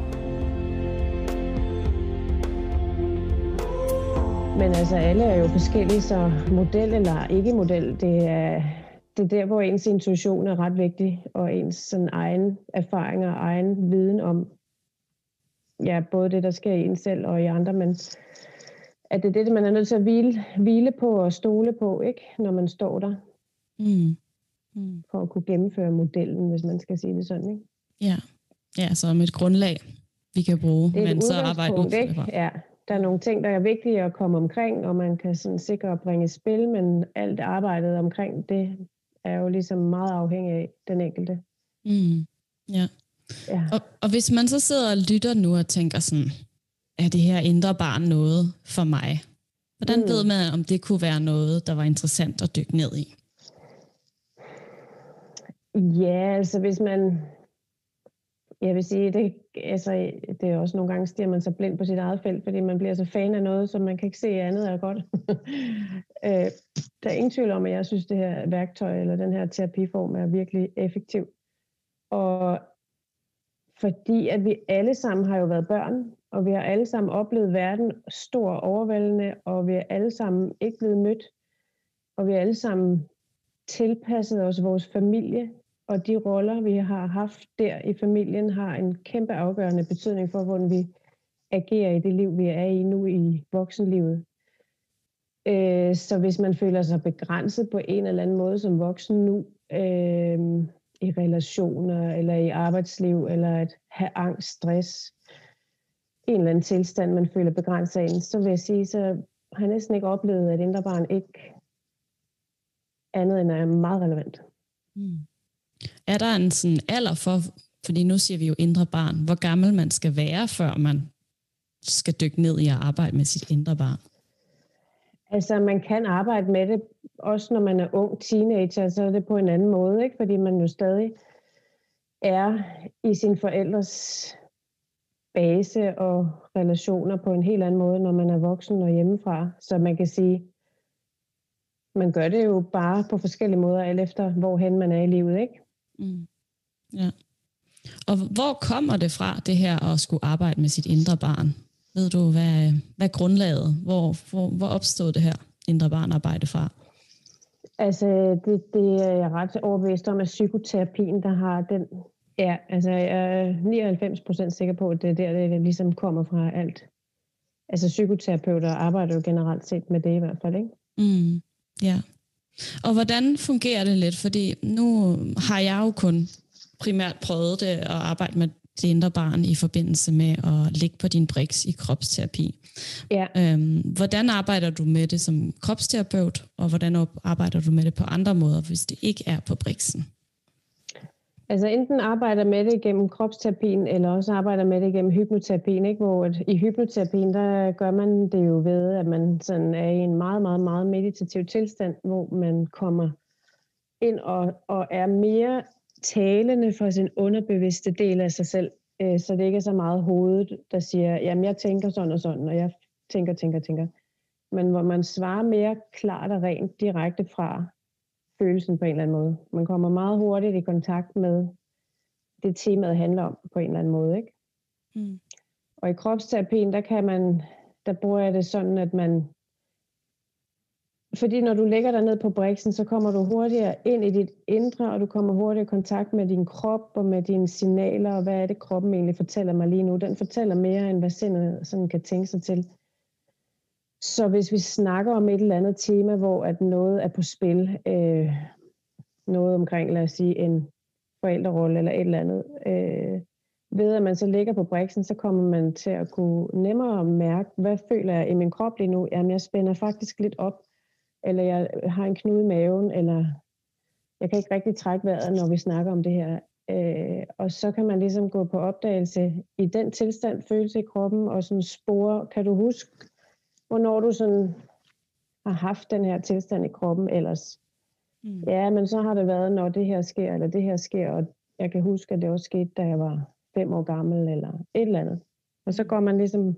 Men altså, alle er jo forskellige, så model eller ikke model, det er, det er der, hvor ens intuition er ret vigtig, og ens sådan, egen erfaring og egen viden om ja, både det, der sker i en selv og i andre, men at det er det, man er nødt til at hvile, hvile på og stole på, ikke, når man står der. Mm mm. for at kunne gennemføre modellen, hvis man skal sige det sådan. Ikke? Ja, Ja, som et grundlag, vi kan bruge, Det er men så arbejde ud ikke? Ja, der er nogle ting, der er vigtige at komme omkring, og man kan sådan sikre at bringe i spil, men alt arbejdet omkring det er jo ligesom meget afhængig af den enkelte. Mm. Ja. Ja. Og, og hvis man så sidder og lytter nu og tænker sådan, er det her indre barn noget for mig? Hvordan Mm. ved man, om det kunne være noget, der var interessant at dykke ned i? Ja, altså hvis man... Jeg vil sige, det, altså, det er også nogle gange, stiger man sig blind på sit eget felt, fordi man bliver så fan af noget, som man kan ikke se andet er godt. [LAUGHS] øh, der er ingen tvivl om, at jeg synes, det her værktøj eller den her terapiform er virkelig effektiv. Og fordi at vi alle sammen har jo været børn, og vi har alle sammen oplevet verden stor og overvældende, og vi er alle sammen ikke blevet mødt, og vi er alle sammen tilpasset os vores familie, og de roller, vi har haft der i familien, har en kæmpe afgørende betydning for, hvordan vi agerer i det liv, vi er i nu i voksenlivet. Øh, Så hvis man føler sig begrænset på en eller anden måde som voksen nu, øh, i relationer, eller i arbejdsliv, eller at have angst, stress, en eller anden tilstand, man føler begrænset af, så vil jeg sige, så har jeg næsten ikke oplevet, at indre barn ikke andet end er meget relevant. Mm. Er der en sådan alder for, fordi nu siger vi jo indre barn, hvor gammel man skal være, før man skal dykke ned i at arbejde med sit indre barn? Altså, man kan arbejde med det, også når man er ung teenager, så er det på en anden måde, ikke? fordi man jo stadig er i sin forældres base og relationer på en helt anden måde, når man er voksen og hjemmefra. Så man kan sige, man gør det jo bare på forskellige måder, alt efter hvorhen man er i livet, ikke? Mm. Ja. Og hvor kommer det fra, det her at skulle arbejde med sit indre barn? Ved du, hvad, hvad er grundlaget? Hvor, hvor, hvor opstod det her indre barnarbejde fra? Altså, det, det er jeg ret overbevist om, at psykoterapien, der har den... Ja, altså, jeg er 99 procent sikker på, at det er der, det ligesom kommer fra alt. Altså, psykoterapeuter arbejder jo generelt set med det i hvert fald, ikke? Mm, ja. Og hvordan fungerer det lidt? Fordi nu har jeg jo kun primært prøvet det at arbejde med det indre barn i forbindelse med at ligge på din briks i kropsterapi. Ja. Øhm, hvordan arbejder du med det som kropsterapeut, og hvordan arbejder du med det på andre måder, hvis det ikke er på briksen? Altså enten arbejder med det gennem kropsterapien, eller også arbejder med det gennem hypnoterapien, ikke? hvor at i hypnoterapien, der gør man det jo ved, at man sådan er i en meget, meget, meget meditativ tilstand, hvor man kommer ind og, og er mere talende for sin underbevidste del af sig selv, øh, så det ikke er så meget hovedet, der siger, jamen jeg tænker sådan og sådan, og jeg tænker, tænker, tænker. Men hvor man svarer mere klart og rent direkte fra følelsen på en eller anden måde. Man kommer meget hurtigt i kontakt med det temaet handler om på en eller anden måde, ikke? Mm. Og i kropsterapien, der kan man, der bruger jeg det sådan, at man, fordi når du lægger dig ned på briksen, så kommer du hurtigere ind i dit indre, og du kommer hurtigere i kontakt med din krop og med dine signaler, og hvad er det, kroppen egentlig fortæller mig lige nu. Den fortæller mere, end hvad sindet sådan kan tænke sig til. Så hvis vi snakker om et eller andet tema, hvor at noget er på spil, øh, noget omkring, lad os sige, en forældrerolle eller et eller andet, øh, ved at man så ligger på briksen, så kommer man til at kunne nemmere mærke, hvad føler jeg i min krop lige nu? Jamen, jeg spænder faktisk lidt op, eller jeg har en knude i maven, eller jeg kan ikke rigtig trække vejret, når vi snakker om det her. Øh, og så kan man ligesom gå på opdagelse i den tilstand, følelse i kroppen, og sådan spore, kan du huske, hvornår du sådan har haft den her tilstand i kroppen ellers? Mm. Ja, men så har det været, når det her sker, eller det her sker, og jeg kan huske, at det også skete, da jeg var fem år gammel, eller et eller andet. Og så går man ligesom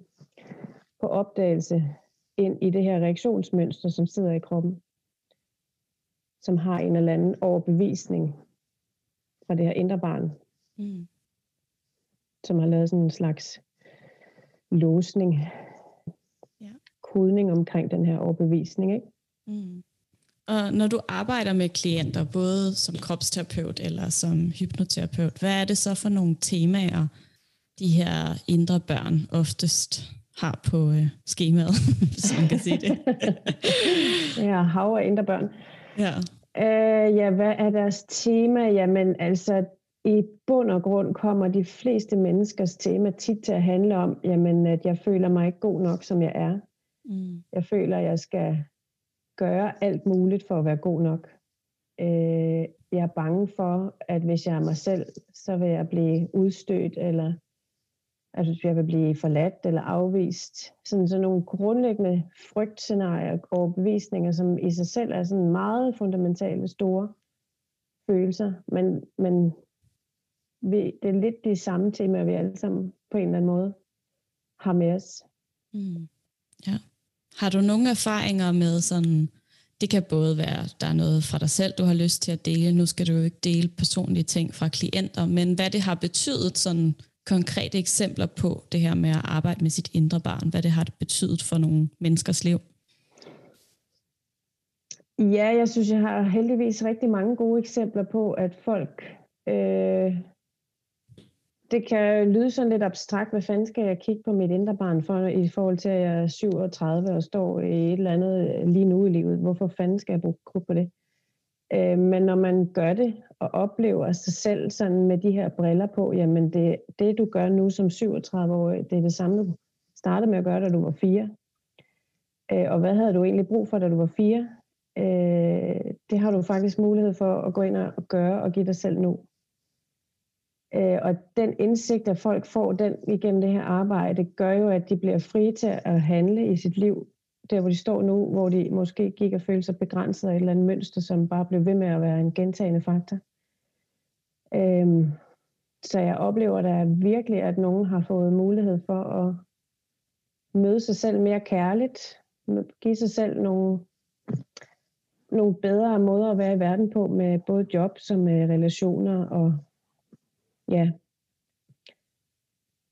på opdagelse ind i det her reaktionsmønster, som sidder i kroppen, som har en eller anden overbevisning fra det her indre barn, Mm. som har lavet sådan en slags låsning. Kodning omkring den her overbevisning. Ikke? Mm. Og når du arbejder med klienter, både som kropsterapeut eller som hypnoterapeut, hvad er det så for nogle temaer, de her indre børn oftest har på øh, skemaet, [LAUGHS] hvis man kan sige det? [LAUGHS] Ja, hav af indre børn. ja. Øh, ja, hvad er deres tema? Jamen, altså, i bund og grund kommer de fleste menneskers tema tit til at handle om, jamen, at jeg føler mig ikke god nok, som jeg er. Mm. Jeg føler, at jeg skal gøre alt muligt for at være god nok. Øh, jeg er bange for, at hvis jeg er mig selv, så vil jeg blive udstødt, eller at jeg vil blive forladt eller afvist. Sådan, sådan nogle grundlæggende frygtscenarier og bevisninger, som i sig selv er sådan meget fundamentale store følelser, men, men vi, det er lidt de samme temaer, vi alle sammen på en eller anden måde har med os. Mm. Ja. Har du nogle erfaringer med sådan, det kan både være, der er noget fra dig selv, du har lyst til at dele, nu skal du jo ikke dele personlige ting fra klienter, men hvad det har betydet sådan konkrete eksempler på det her med at arbejde med sit indre barn, hvad det har betydet for nogle menneskers liv? Ja, jeg synes, jeg har heldigvis rigtig mange gode eksempler på, at folk øh, det kan lyde sådan lidt abstrakt. Hvad fanden skal jeg kigge på mit indre barn for, i forhold til, at jeg er 37 og står i et eller andet øh, lige nu i livet? Hvorfor fanden skal jeg bruge krudt på det? Øh, men når man gør det og oplever sig selv sådan med de her briller på, jamen det, det du gør nu som 37-årig, det er det samme, du startede med at gøre, da du var fire. Øh, og hvad havde du egentlig brug for, da du var fire? Øh, det har du faktisk mulighed for at gå ind og gøre og give dig selv nu. Øh, og den indsigt, at folk får den igennem det her arbejde, gør jo, at de bliver frie til at handle i sit liv, der hvor de står nu, hvor de måske gik og følte sig begrænset af et eller andet mønster, som bare blev ved med at være en gentagende faktor. Øhm, så jeg oplever da virkelig, at nogen har fået mulighed for at møde sig selv mere kærligt, give sig selv nogle, nogle bedre måder at være i verden på, med både job som med relationer og ja,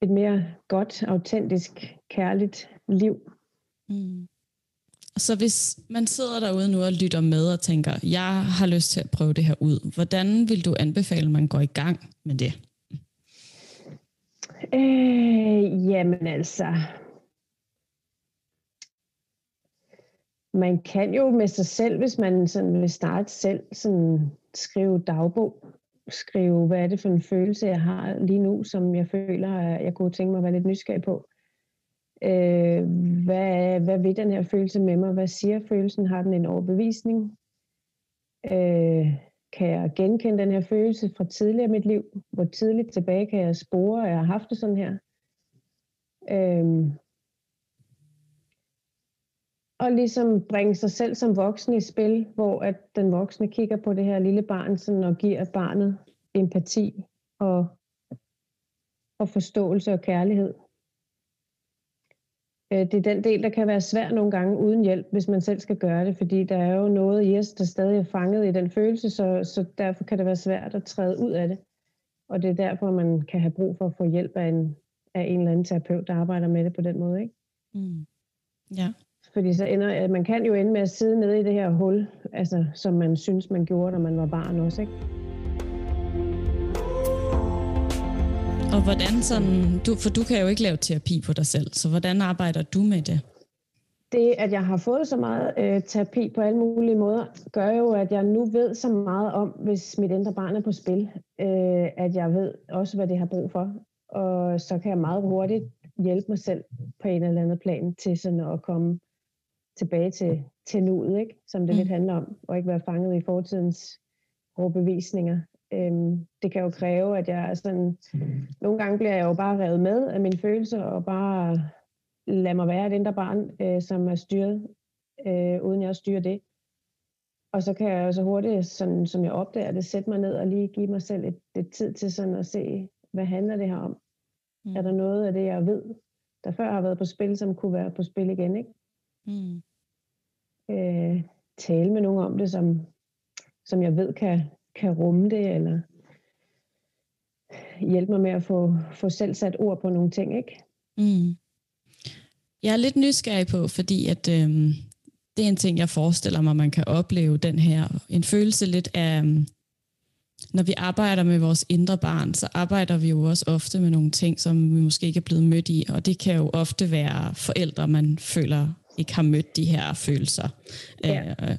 et mere godt, autentisk, kærligt liv. Mm. Så hvis man sidder derude nu og lytter med og tænker, jeg har lyst til at prøve det her ud, hvordan vil du anbefale, at man går i gang med det? Øh, jamen altså, man kan jo med sig selv, hvis man sådan vil starte selv, sådan skrive dagbog skrive, hvad er det for en følelse, jeg har lige nu, som jeg føler, jeg kunne tænke mig at være lidt nysgerrig på. Øh, hvad, hvad vil den her følelse med mig? Hvad siger følelsen? Har den en overbevisning? Øh, kan jeg genkende den her følelse fra tidligere i mit liv? Hvor tidligt tilbage kan jeg spore, at jeg har haft det sådan her? Øh, og ligesom bringe sig selv som voksen i spil, hvor at den voksne kigger på det her lille barn sådan, og giver barnet empati og, og forståelse og kærlighed. Øh, det er den del, der kan være svær nogle gange uden hjælp, hvis man selv skal gøre det, fordi der er jo noget i os, der stadig er fanget i den følelse, så, så derfor kan det være svært at træde ud af det. Og det er derfor, man kan have brug for at få hjælp af en, af en eller anden terapeut, der arbejder med det på den måde. Ikke? Mm. Ja. Fordi så ender, man kan jo ende med at sidde nede i det her hul, altså, som man synes, man gjorde, da man var barn også. Ikke? Og hvordan sådan, du, for du kan jo ikke lave terapi på dig selv, så hvordan arbejder du med det? Det, at jeg har fået så meget øh, terapi på alle mulige måder, gør jo, at jeg nu ved så meget om, hvis mit indre barn er på spil, øh, at jeg ved også, hvad det har brug for. Og så kan jeg meget hurtigt hjælpe mig selv på en eller anden plan til sådan at komme tilbage til, til nuet, ikke? som det mm. lidt handler om, og ikke være fanget i fortidens overbevisninger. Øhm, det kan jo kræve, at jeg sådan, nogle gange bliver jeg jo bare revet med af mine følelser, og bare lade mig være et indre barn, øh, som er styret, øh, uden jeg styrer det. Og så kan jeg jo så hurtigt, sådan, som jeg opdager det, sætte mig ned og lige give mig selv et, et tid til sådan at se, hvad handler det her om? Mm. Er der noget af det, jeg ved, der før har været på spil, som kunne være på spil igen, ikke? Mm øh, tale med nogen om det, som, som jeg ved kan, kan rumme det, eller hjælpe mig med at få, få selv sat ord på nogle ting, ikke? Mm. Jeg er lidt nysgerrig på, fordi at øh, det er en ting, jeg forestiller mig, man kan opleve den her, en følelse lidt af, øhm, når vi arbejder med vores indre barn, så arbejder vi jo også ofte med nogle ting, som vi måske ikke er blevet mødt i, og det kan jo ofte være forældre, man føler ikke har mødt de her følelser. Ja. Øh,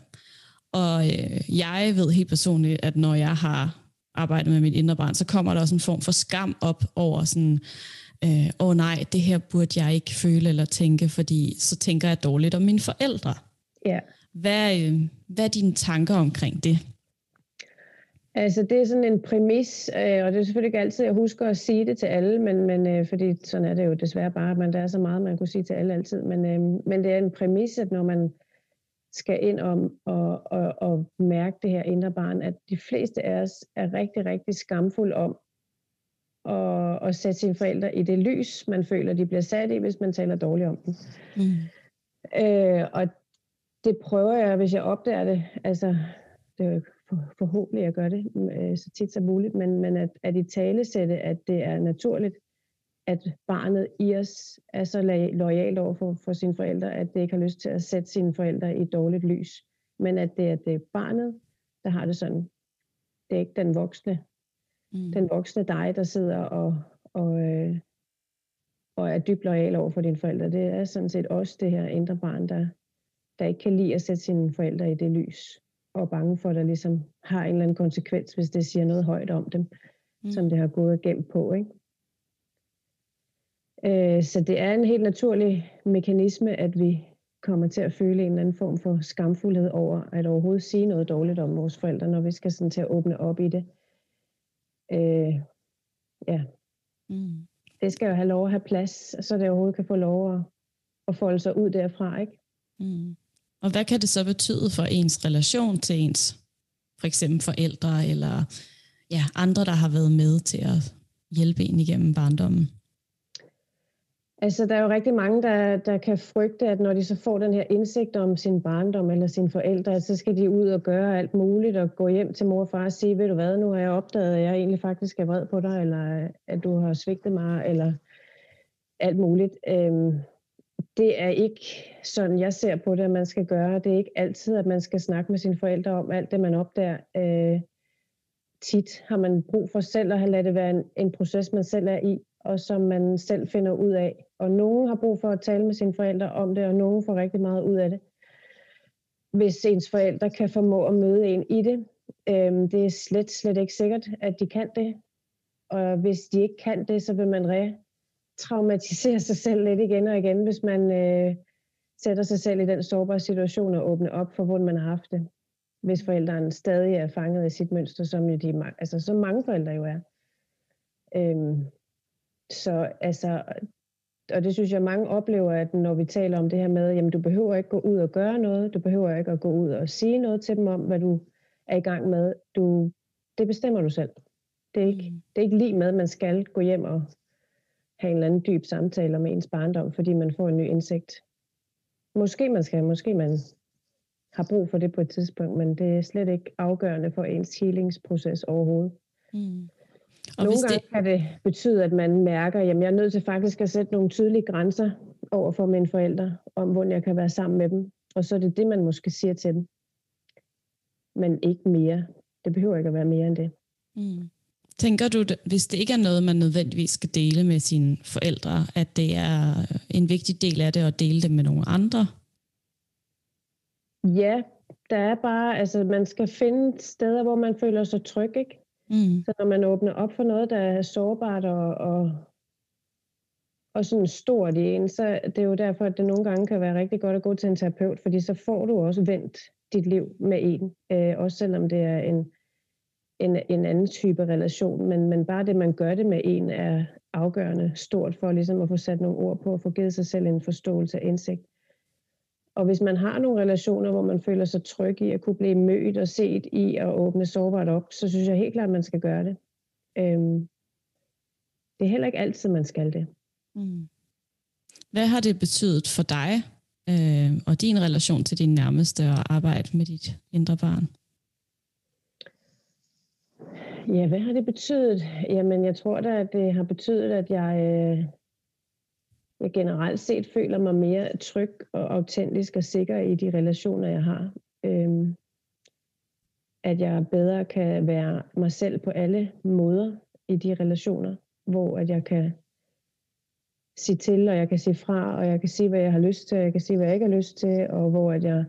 og øh, jeg ved helt personligt, at når jeg har arbejde med mit indre barn, så kommer der også en form for skam op over sådan, øh, åh oh nej, det her burde jeg ikke føle eller tænke, fordi så tænker jeg dårligt om mine forældre. Ja. Hvad, øh, hvad er dine tanker omkring det? Altså det er sådan en præmis, øh, og det er selvfølgelig ikke altid, jeg husker at sige det til alle, men, men øh, fordi sådan er det jo desværre bare, men der er så meget, man kunne sige til alle altid. Men, øh, men det er en præmis, at når man skal ind om og, og, og mærke det her indre barn, at de fleste af os er rigtig, rigtig skamfulde om at, at sætte sine forældre i det lys, man føler, de bliver sat i, hvis man taler dårligt om dem. Mm. Øh, og det prøver jeg, hvis jeg opdager det. Altså, det er jo for, forhåbentlig at gøre det øh, så tit som muligt, men, men at, at i tale sætte, at det er naturligt, at barnet i os er så lojalt over for, for sine forældre, at det ikke har lyst til at sætte sine forældre i et dårligt lys. Men at det er det barnet, der har det sådan. Det er ikke den voksne, mm. den voksne dig, der sidder og, og, øh, og er dybt lojal over for dine forældre. Det er sådan set også det her indre barn, der, der ikke kan lide at sætte sine forældre i det lys og bange for, at der ligesom har en eller anden konsekvens, hvis det siger noget højt om dem, mm. som det har gået gemt på. Ikke? Øh, så det er en helt naturlig mekanisme, at vi kommer til at føle en eller anden form for skamfuldhed over at overhovedet sige noget dårligt om vores forældre, når vi skal sådan til at åbne op i det. Øh, ja. Mm. Det skal jo have lov at have plads, så det overhovedet kan få lov at, at folde sig ud derfra, ikke? Mm. Og hvad kan det så betyde for ens relation til ens, for eksempel forældre eller ja, andre, der har været med til at hjælpe en igennem barndommen? Altså, der er jo rigtig mange, der, der kan frygte, at når de så får den her indsigt om sin barndom eller sine forældre, så skal de ud og gøre alt muligt og gå hjem til mor og far og sige, ved du hvad, nu har jeg opdaget, at jeg egentlig faktisk er vred på dig, eller at du har svigtet mig, eller alt muligt. Øhm, det er ikke sådan, jeg ser på det, at man skal gøre. Det er ikke altid, at man skal snakke med sine forældre om alt det, man opdager. Øh, tit har man brug for selv at have ladet det være en, en proces, man selv er i, og som man selv finder ud af. Og nogen har brug for at tale med sine forældre om det, og nogen får rigtig meget ud af det. Hvis ens forældre kan formå at møde en i det, øh, det er slet, slet ikke sikkert, at de kan det. Og hvis de ikke kan det, så vil man re traumatisere sig selv lidt igen og igen, hvis man øh, sætter sig selv i den sårbare situation og åbner op for, hvordan man har haft det. Hvis forældrene stadig er fanget i sit mønster, som jo de, altså, så mange forældre jo er. Øhm, så altså, og det synes jeg mange oplever, at når vi taler om det her med, jamen du behøver ikke gå ud og gøre noget, du behøver ikke at gå ud og sige noget til dem om, hvad du er i gang med. Du, det bestemmer du selv. Det er ikke, mm. det er ikke lige med, at man skal gå hjem og have en eller anden dyb samtale om ens barndom, fordi man får en ny indsigt. Måske man skal, måske man har brug for det på et tidspunkt, men det er slet ikke afgørende for ens healingsproces overhovedet. Mm. Og nogle gange det... kan det betyde, at man mærker, at jeg er nødt til faktisk at sætte nogle tydelige grænser over for mine forældre, om hvordan jeg kan være sammen med dem. Og så er det det, man måske siger til dem. Men ikke mere. Det behøver ikke at være mere end det. Mm. Tænker du, hvis det ikke er noget, man nødvendigvis skal dele med sine forældre, at det er en vigtig del af det at dele det med nogle andre? Ja, der er bare, altså man skal finde steder, hvor man føler sig tryg, ikke? Mm. Så når man åbner op for noget, der er sårbart og, og, og sådan stort i en, så det er jo derfor, at det nogle gange kan være rigtig godt at gå til en terapeut, fordi så får du også vendt dit liv med en, øh, også selvom det er en en, en anden type relation, men, men bare det, man gør det med en, er afgørende stort for ligesom at få sat nogle ord på og få givet sig selv en forståelse af indsigt. Og hvis man har nogle relationer, hvor man føler sig tryg i at kunne blive mødt og set i at åbne sårbart op, så synes jeg helt klart, at man skal gøre det. Øhm, det er heller ikke altid, man skal det. Mm. Hvad har det betydet for dig øh, og din relation til din nærmeste og arbejde med dit indre barn? Ja, hvad har det betydet? Jamen, jeg tror da, at det har betydet, at jeg, øh, jeg generelt set føler mig mere tryg og autentisk og sikker i de relationer, jeg har. Øhm, at jeg bedre kan være mig selv på alle måder i de relationer, hvor at jeg kan sige til, og jeg kan sige fra, og jeg kan sige, hvad jeg har lyst til, og jeg kan sige, hvad jeg ikke har lyst til, og hvor at jeg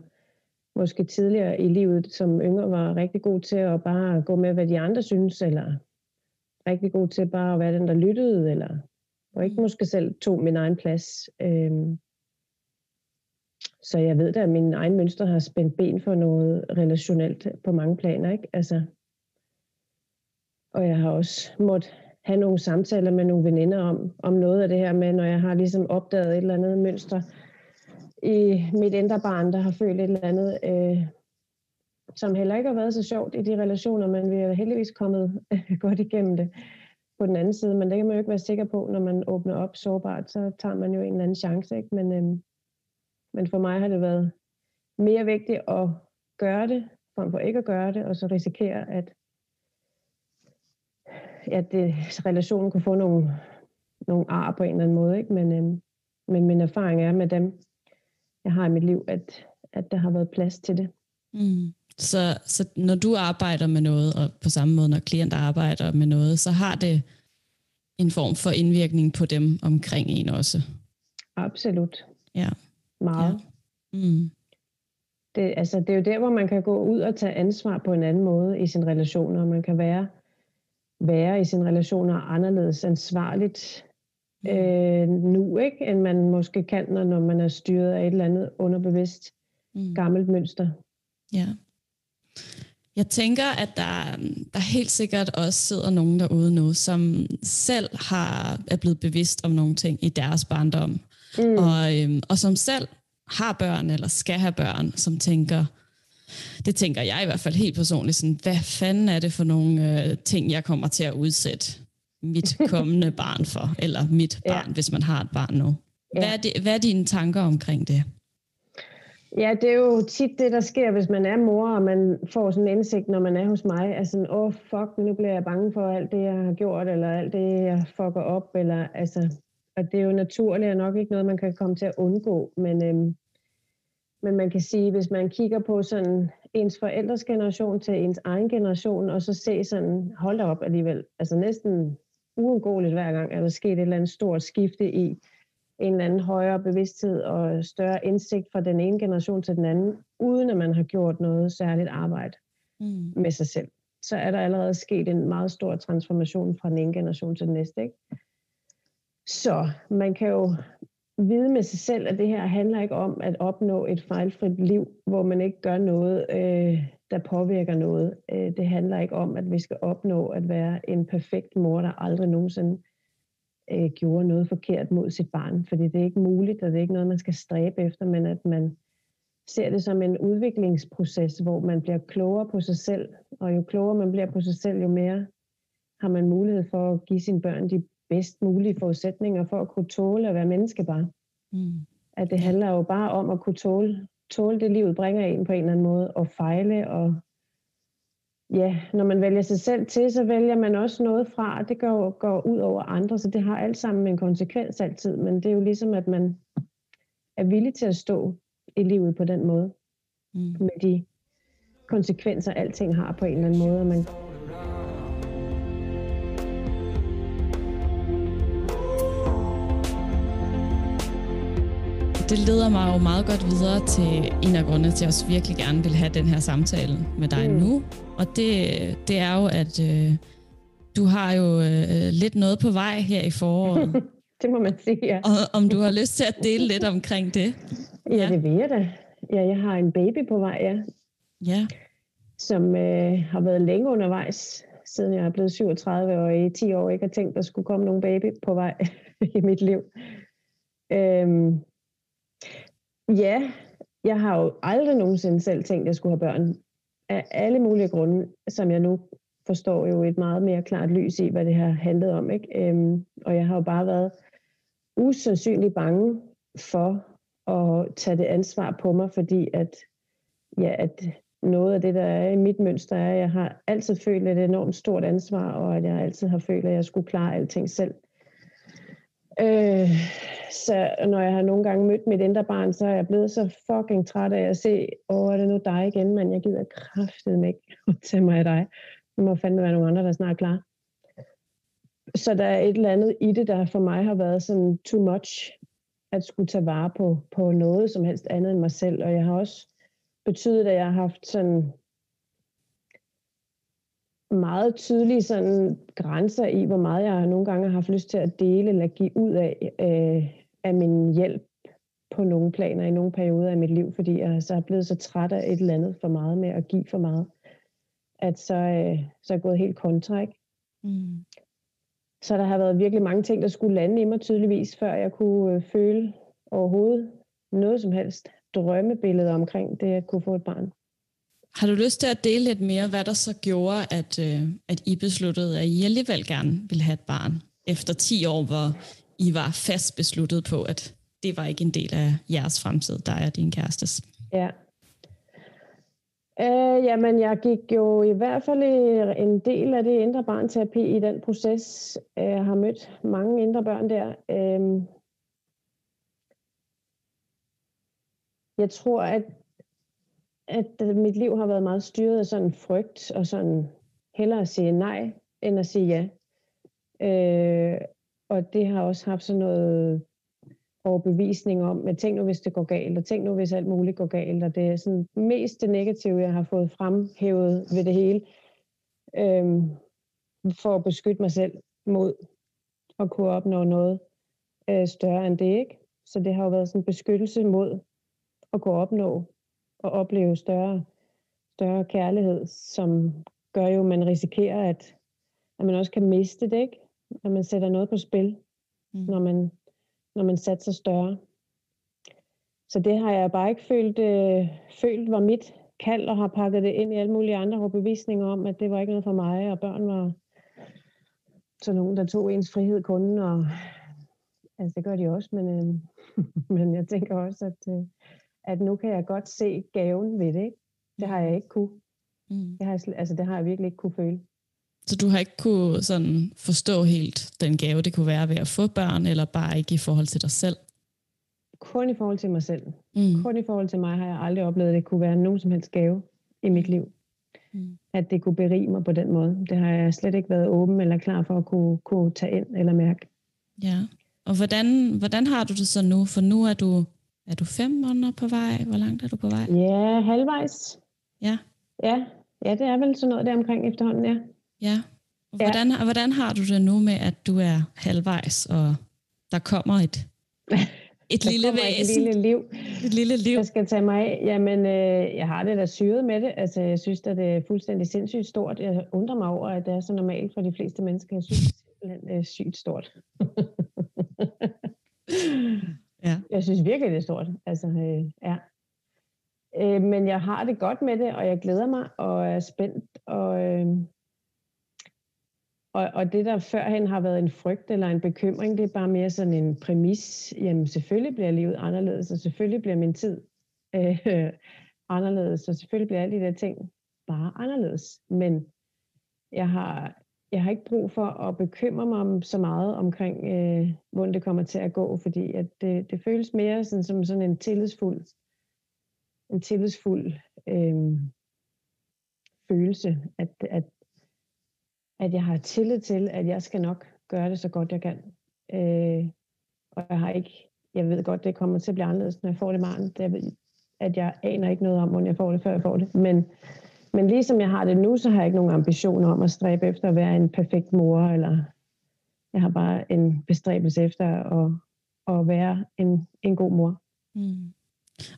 måske tidligere i livet som yngre var rigtig god til at bare gå med, hvad de andre synes, eller rigtig god til bare at være den, der lyttede, eller og ikke måske selv tog min egen plads. Øhm, så jeg ved da, at min egen mønster har spændt ben for noget relationelt på mange planer. Ikke? Altså, og jeg har også måttet have nogle samtaler med nogle veninder om, om noget af det her med, når jeg har ligesom opdaget et eller andet mønster i mit indre barn, der har følt et eller andet, øh, som heller ikke har været så sjovt i de relationer, men vi er heldigvis kommet øh, godt igennem det på den anden side. Men det kan man jo ikke være sikker på, når man åbner op sårbart, så tager man jo en eller anden chance. Ikke? Men, øh, men for mig har det været mere vigtigt at gøre det, frem for ikke at gøre det, og så risikere, at at det, relationen kunne få nogle, nogle ar på en eller anden måde. Ikke? Men, øh, men min erfaring er med dem, jeg har i mit liv, at, at der har været plads til det. Mm. Så, så når du arbejder med noget, og på samme måde når klienter arbejder med noget, så har det en form for indvirkning på dem omkring en også? Absolut. Ja. Meget. Ja. Mm. Det, altså, det er jo der, hvor man kan gå ud og tage ansvar på en anden måde i sin relation, og man kan være være i sine relationer anderledes ansvarligt. Øh, nu, ikke, end man måske kan, når man er styret af et eller andet underbevidst mm. gammelt mønster. Ja. Jeg tænker, at der, der helt sikkert også sidder nogen derude nu, som selv har er blevet bevidst om nogle ting i deres barndom, mm. og, øhm, og som selv har børn eller skal have børn, som tænker, det tænker jeg i hvert fald helt personligt, sådan, hvad fanden er det for nogle øh, ting, jeg kommer til at udsætte mit [LAUGHS] kommende barn for, eller mit barn, ja. hvis man har et barn nu. Hvad, er det, hvad er dine tanker omkring det? Ja, det er jo tit det, der sker, hvis man er mor, og man får sådan en indsigt, når man er hos mig, altså åh oh, fuck, nu bliver jeg bange for alt det, jeg har gjort, eller alt det, jeg fucker op, eller altså, og det er jo naturligt, og nok ikke noget, man kan komme til at undgå, men øhm, men man kan sige, hvis man kigger på sådan ens forældres generation til ens egen generation, og så se sådan, hold da op alligevel, altså næsten uundgåeligt hver gang, er der sket et eller andet stort skifte i en eller anden højere bevidsthed og større indsigt fra den ene generation til den anden, uden at man har gjort noget særligt arbejde mm. med sig selv. Så er der allerede sket en meget stor transformation fra den ene generation til den næste. Ikke? Så man kan jo vide med sig selv, at det her handler ikke om at opnå et fejlfrit liv, hvor man ikke gør noget, øh, der påvirker noget. Øh, det handler ikke om, at vi skal opnå at være en perfekt mor, der aldrig nogensinde øh, gjorde noget forkert mod sit barn. Fordi det er ikke muligt, og det er ikke noget, man skal stræbe efter, men at man ser det som en udviklingsproces, hvor man bliver klogere på sig selv. Og jo klogere man bliver på sig selv, jo mere har man mulighed for at give sine børn de bedst mulige forudsætninger for at kunne tåle at være menneske bare. Mm. At det handler jo bare om at kunne tåle, tåle det, livet bringer en på en eller anden måde, og fejle, og ja, når man vælger sig selv til, så vælger man også noget fra, og det går, går ud over andre, så det har alt sammen en konsekvens altid, men det er jo ligesom, at man er villig til at stå i livet på den måde, mm. med de konsekvenser, alting har på en eller anden måde, og man det leder mig jo meget godt videre til en af grundene til, at jeg også virkelig gerne vil have den her samtale med dig mm. nu. Og det, det er jo, at øh, du har jo øh, lidt noget på vej her i foråret. [LAUGHS] det må man sige, ja. Og om du har lyst til at dele lidt omkring det? Ja, ja det vil jeg da. Ja, jeg har en baby på vej, ja. Ja. Som øh, har været længe undervejs, siden jeg er blevet 37 og i 10 år ikke har tænkt, at der skulle komme nogen baby på vej [LAUGHS] i mit liv. Øhm, Ja, jeg har jo aldrig nogensinde selv tænkt, at jeg skulle have børn. Af alle mulige grunde, som jeg nu forstår jo et meget mere klart lys i, hvad det har handlet om. Ikke? Øhm, og jeg har jo bare været usandsynligt bange for at tage det ansvar på mig, fordi at, ja, at noget af det, der er i mit mønster, er, at jeg har altid følt et enormt stort ansvar, og at jeg altid har følt, at jeg skulle klare alting selv. Øh, så når jeg har nogle gange mødt mit indre barn, så er jeg blevet så fucking træt af at se, åh, er det nu dig igen, men jeg gider kraftet ikke [LAUGHS] at tage mig af dig. Det må fandme være nogle andre, der er snart klar. Så der er et eller andet i det, der for mig har været sådan too much, at skulle tage vare på, på noget som helst andet end mig selv. Og jeg har også betydet, at jeg har haft sådan meget tydelige sådan grænser i, hvor meget jeg nogle gange har haft lyst til at dele eller give ud af, øh, af min hjælp på nogle planer i nogle perioder af mit liv, fordi jeg så er blevet så træt af et eller andet for meget med at give for meget, at så, øh, så er jeg gået helt kontra, ikke? Mm. Så der har været virkelig mange ting, der skulle lande i mig tydeligvis, før jeg kunne øh, føle overhovedet noget som helst drømmebillede omkring det at kunne få et barn. Har du lyst til at dele lidt mere, hvad der så gjorde, at, øh, at I besluttede, at I alligevel gerne ville have et barn, efter 10 år, hvor I var fast besluttet på, at det var ikke en del af jeres fremtid, der er din kærestes? Ja. Øh, jamen, jeg gik jo i hvert fald en del af det indre barnterapi i den proces. Øh, jeg har mødt mange indre børn der. Øh, jeg tror, at, at øh, mit liv har været meget styret af sådan frygt og sådan hellere at sige nej, end at sige ja. Øh, og det har også haft sådan noget overbevisning om, at tænk nu, hvis det går galt, og tænk nu, hvis alt muligt går galt, og det er sådan mest det negative, jeg har fået fremhævet ved det hele, øhm, for at beskytte mig selv mod at kunne opnå noget øh, større end det, ikke? Så det har jo været sådan en beskyttelse mod at kunne opnå og opleve større, større kærlighed, som gør jo, at man risikerer, at, at man også kan miste det, ikke? At man sætter noget på spil, mm. når man når man satte sig større. Så det har jeg bare ikke følt, øh, følt var mit kald, og har pakket det ind i alle mulige andre overbevisninger om, at det var ikke noget for mig, og børn var så nogen, der tog ens frihed kun, og altså det gør de også, men, øh, [LAUGHS] men jeg tænker også, at, øh, at nu kan jeg godt se gaven ved det, ikke? Det har jeg ikke kunne. Mm. Det, har jeg, altså, det har jeg virkelig ikke kunne føle. Så du har ikke kunne sådan forstå helt den gave, det kunne være ved at få børn, eller bare ikke i forhold til dig selv? Kun i forhold til mig selv. Mm. Kun i forhold til mig har jeg aldrig oplevet, at det kunne være nogen som helst gave i mit liv. Mm. At det kunne berige mig på den måde. Det har jeg slet ikke været åben eller klar for at kunne, kunne tage ind eller mærke. Ja, og hvordan, hvordan har du det så nu? For nu er du, er du fem måneder på vej? Hvor langt er du på vej? Ja, halvvejs. Ja. Ja, ja det er vel sådan noget der omkring efterhånden, ja. Ja. Hvordan, ja. hvordan har du det nu med, at du er halvvejs, og der kommer et, [LAUGHS] et lille væsen? Et lille liv. Et lille liv. Jeg skal tage mig af. Jamen, øh, jeg har det da syret med det. Altså, jeg synes, at det er fuldstændig sindssygt stort. Jeg undrer mig over, at det er så normalt for de fleste mennesker. Jeg synes, det er sygt stort. [LAUGHS] ja. Jeg synes virkelig, det er stort. Altså, øh, ja. Øh, men jeg har det godt med det, og jeg glæder mig, og er spændt, og... Øh, og, og det, der førhen har været en frygt eller en bekymring, det er bare mere sådan en præmis. Jamen selvfølgelig bliver livet anderledes, og selvfølgelig bliver min tid øh, anderledes, og selvfølgelig bliver alle de der ting bare anderledes. Men jeg har, jeg har ikke brug for at bekymre mig om så meget omkring, øh, hvordan det kommer til at gå, fordi at det, det føles mere sådan, som sådan en tillidsfuld, en tillidsfuld øh, følelse, at, at at jeg har tillid til, at jeg skal nok gøre det så godt jeg kan. Øh, og jeg har ikke, jeg ved godt, det kommer til at blive anderledes, når jeg får det barn. Det at jeg aner ikke noget om, hvordan jeg får det, før jeg får det. Men, men ligesom jeg har det nu, så har jeg ikke nogen ambitioner om at stræbe efter at være en perfekt mor, eller jeg har bare en bestræbelse efter at, at være en, en god mor. Mm.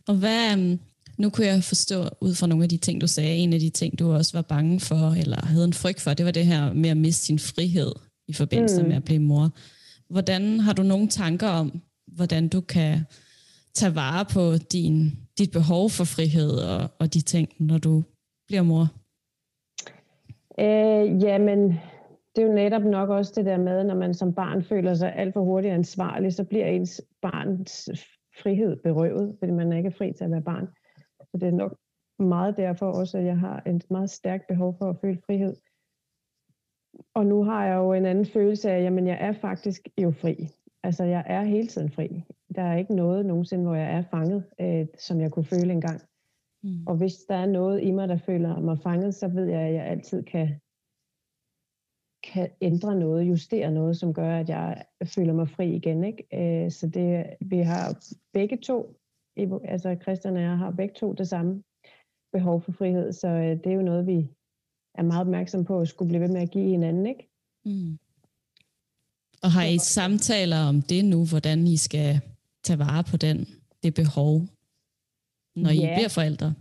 Og hvad, øhm, nu kunne jeg forstå ud fra nogle af de ting, du sagde, en af de ting, du også var bange for, eller havde en frygt for, det var det her med at miste sin frihed i forbindelse mm. med at blive mor. Hvordan har du nogle tanker om, hvordan du kan tage vare på din, dit behov for frihed og, og de ting, når du bliver mor? Øh, jamen, det er jo netop nok også det der med, når man som barn føler sig alt for hurtigt ansvarlig, så bliver ens barns frihed berøvet, fordi man ikke er fri til at være barn. Så det er nok meget derfor også, at jeg har et meget stærkt behov for at føle frihed. Og nu har jeg jo en anden følelse af, at jeg er faktisk jo fri. Altså jeg er hele tiden fri. Der er ikke noget nogensinde, hvor jeg er fanget, øh, som jeg kunne føle engang. Mm. Og hvis der er noget i mig, der føler mig fanget, så ved jeg, at jeg altid kan, kan ændre noget, justere noget, som gør, at jeg føler mig fri igen. Ikke? Øh, så det, vi har begge to altså Christian og jeg har begge to det samme. behov for frihed, så øh, det er jo noget, vi er meget opmærksom på at skulle blive ved med at give hinanden, ikke? Mm. Og har I samtaler om det nu, hvordan I skal tage vare på den, det behov, når I Ja. bliver forældre?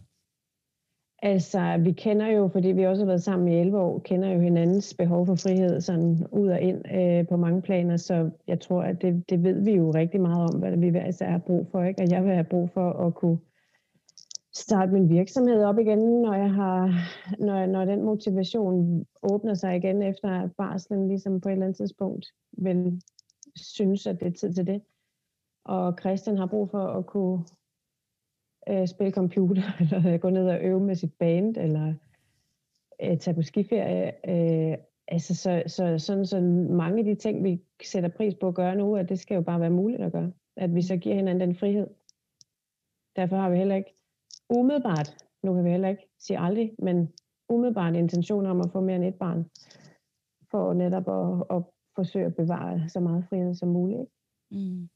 Altså, vi kender jo, fordi vi også har været sammen i 11 år, kender jo hinandens behov for frihed sådan ud og ind øh, på mange planer, så jeg tror, at det, det ved vi jo rigtig meget om, hvad vi hver især har brug for, ikke? Og jeg vil have brug for at kunne starte min virksomhed op igen, når jeg har, når, når den motivation åbner sig igen efter at barslen, ligesom på et eller andet tidspunkt vil synes, at det er tid til det. Og Christian har brug for at kunne øh, spille computer, [LAUGHS] eller gå ned og øve med sit band, eller øh, tage på skiferie. Øh, altså, så, så, sådan, så mange af de ting, vi sætter pris på at gøre nu, at det skal jo bare være muligt at gøre. At vi så giver hinanden den frihed. Derfor har vi heller ikke umiddelbart, nu kan vi heller ikke sige aldrig, men umiddelbart intention om at få mere end et barn, for netop at, at forsøge at bevare så meget frihed som muligt. Mm.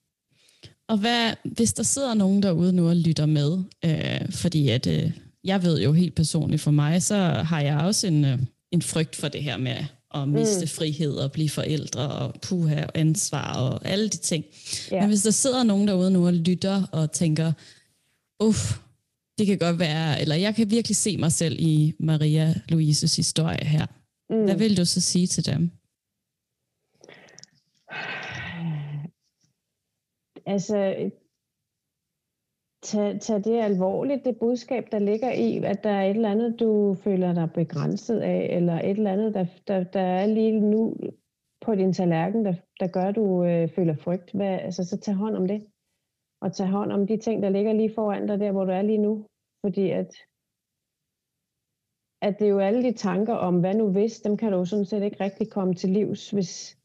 Og hvad, hvis der sidder nogen derude nu og lytter med, øh, fordi at øh, jeg ved jo helt personligt for mig, så har jeg også en, øh, en frygt for det her med at miste mm. frihed og blive forældre og puha og ansvar og alle de ting. Ja. Men hvis der sidder nogen derude nu og lytter og tænker, uff, det kan godt være, eller jeg kan virkelig se mig selv i Maria Louises historie her. Mm. Hvad vil du så sige til dem? Altså, øh, tag, tag det alvorligt, det budskab, der ligger i, at der er et eller andet, du føler dig begrænset af, eller et eller andet, der, der, der er lige nu på din tallerken, der, der gør, at du øh, føler frygt. Hvad, altså, så tag hånd om det. Og tag hånd om de ting, der ligger lige foran dig, der hvor du er lige nu. Fordi at, at det er jo alle de tanker om, hvad nu hvis, dem kan du jo sådan set ikke rigtig komme til livs, hvis,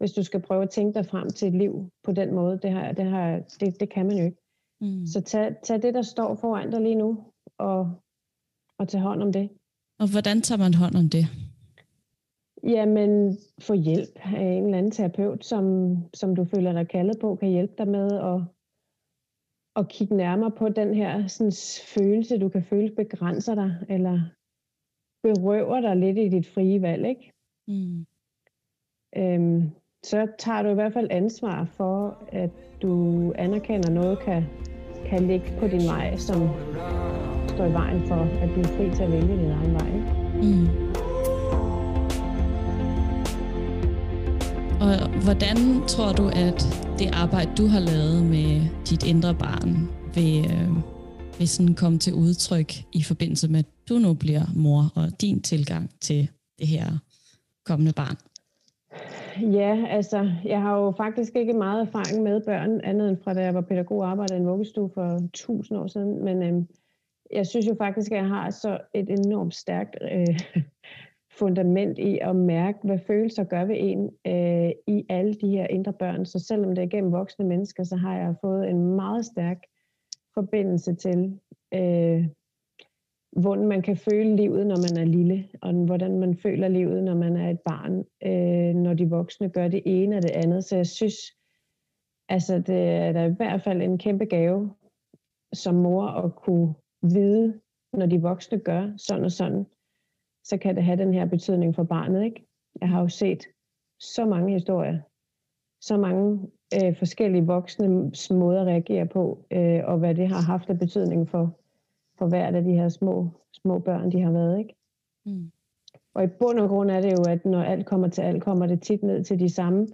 hvis du skal prøve at tænke dig frem til et liv på den måde. Det, har, det, har, det, det kan man jo ikke. Mm. Så tag, tag det, der står foran dig lige nu, og, og tag hånd om det. Og hvordan tager man hånd om det? Jamen, få hjælp af en eller anden terapeut, som, som du føler dig kaldet på, kan hjælpe dig med at, at kigge nærmere på den her sådan, følelse, du kan føle begrænser dig, eller berøver dig lidt i dit frie valg, ikke? Mm. Øhm, så tager du i hvert fald ansvar for, at du anerkender noget kan, kan ligge på din vej, som står i vejen for, at du er fri til at vælge din egen vej. Mm. Og hvordan tror du, at det arbejde, du har lavet med dit indre barn, vil, øh, vil sådan komme til udtryk i forbindelse med, at du nu bliver mor, og din tilgang til det her kommende barn? Ja, altså, jeg har jo faktisk ikke meget erfaring med børn, andet end fra da jeg var pædagog og arbejdede i en vuggestue for tusind år siden. Men øhm, jeg synes jo faktisk, at jeg har så et enormt stærkt øh, [LAUGHS] fundament i at mærke, hvad følelser gør ved en øh, i alle de her indre børn. Så selvom det er gennem voksne mennesker, så har jeg fået en meget stærk forbindelse til, øh, hvordan man kan føle livet, når man er lille, og hvordan man føler livet, når man er et barn, øh, når de voksne gør det ene og det andet. Så jeg synes, altså det er da i hvert fald en kæmpe gave som mor at kunne vide, når de voksne gør sådan og sådan, så kan det have den her betydning for barnet. Ikke? Jeg har jo set så mange historier, så mange øh, forskellige voksne måder at reagere på, øh, og hvad det har haft af betydning for, for hvert af de her små, små børn, de har været. Ikke? Mm. Og i bund og grund er det jo, at når alt kommer til alt, kommer det tit ned til de samme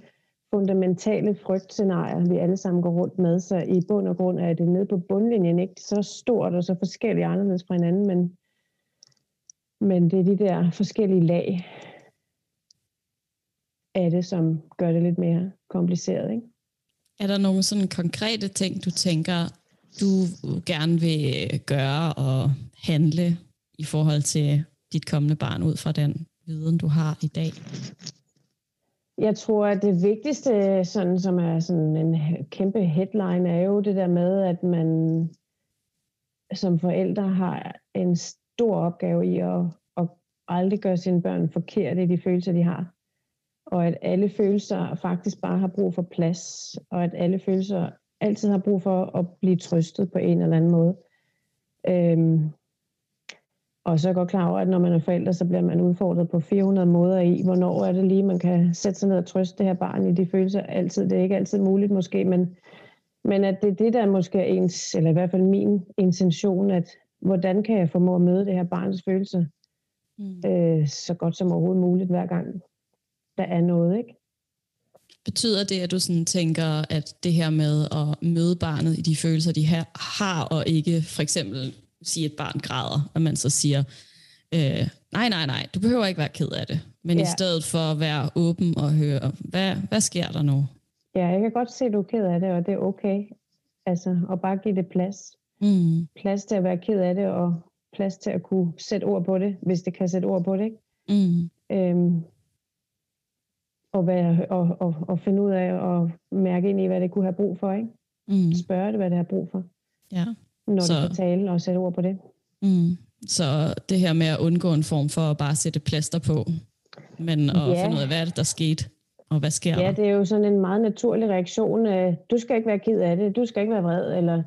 fundamentale frygtscenarier, vi alle sammen går rundt med. Så i bund og grund er det nede på bundlinjen ikke så stort og så forskelligt anderledes fra hinanden, men, men det er de der forskellige lag af det, som gør det lidt mere kompliceret. Ikke? Er der nogle sådan konkrete ting, du tænker, du gerne vil øh, gøre og handle i forhold til dit kommende barn ud fra den viden, du har i dag? Jeg tror, at det vigtigste, sådan, som er sådan en kæmpe headline, er jo det der med, at man som forældre har en stor opgave i at, at aldrig gøre sine børn forkerte i de følelser, de har. Og at alle følelser faktisk bare har brug for plads, og at alle følelser altid har brug for at blive trøstet på en eller anden måde. Øhm, Og så er jeg godt klar over, at når man er forældre, så bliver man udfordret på 400 måder i, hvornår er det lige, man kan sætte sig ned og trøste det her barn i de følelser. Altid, det er ikke altid muligt måske, men, men at det er det, der måske er ens, eller i hvert fald min intention, at hvordan kan jeg formå at møde det her barns følelser mm. øh, så godt som overhovedet muligt, hver gang der er noget, ikke? Betyder det, at du sådan tænker, at det her med at møde barnet i de følelser, de har, og ikke for eksempel sige, at et barn græder, at man så siger, øh, nej, nej, nej, du behøver ikke være ked af det, men ja. i stedet for at være åben og høre, hvad, hvad sker der nu? Ja, jeg kan godt se, at du er ked af det, og det er okay. Altså, og bare give det plads. Mm. Plads til at være ked af det, og plads til at kunne sætte ord på det, hvis det kan sætte ord på det. Ikke? Mm. Øhm, og, være, og, og, og finde ud af og mærke ind i, hvad det kunne have brug for. Ikke? Mm. Spørge det, hvad det har brug for. Ja. Når så, det kan tale og sætte ord på det. Mm. Så det her med at undgå en form for at bare sætte plaster på, men at ja. finde ud af, hvad er det, der skete, og hvad sker ja, der? det er jo sådan en meget naturlig reaktion. Du skal ikke være ked af det, du skal ikke være vred, eller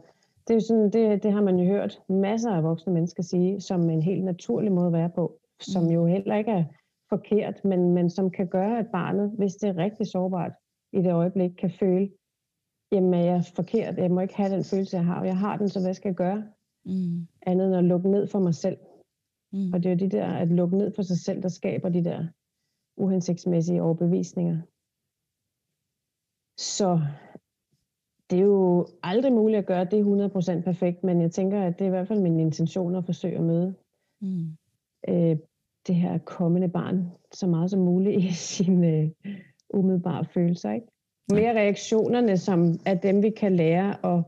det, er sådan, det, det har man jo hørt masser af voksne mennesker sige, som en helt naturlig måde at være på, som mm. jo heller ikke er forkert, men, men som kan gøre, at barnet, hvis det er rigtig sårbart i det øjeblik, kan føle, jamen jeg er forkert, jeg må ikke have den følelse, jeg har, og jeg har den, så hvad skal jeg gøre? Mm. Andet end at lukke ned for mig selv. Mm. Og det er jo de der, at lukke ned for sig selv, der skaber de der uhensigtsmæssige overbevisninger. Så det er jo aldrig muligt at gøre det 100% perfekt, men jeg tænker, at det er i hvert fald min intention at forsøge at møde mm. øh, det her kommende barn så meget som muligt i [LAUGHS] sine øh, umiddelbare følelser. Ikke? Mere reaktionerne, som er dem, vi kan lære at,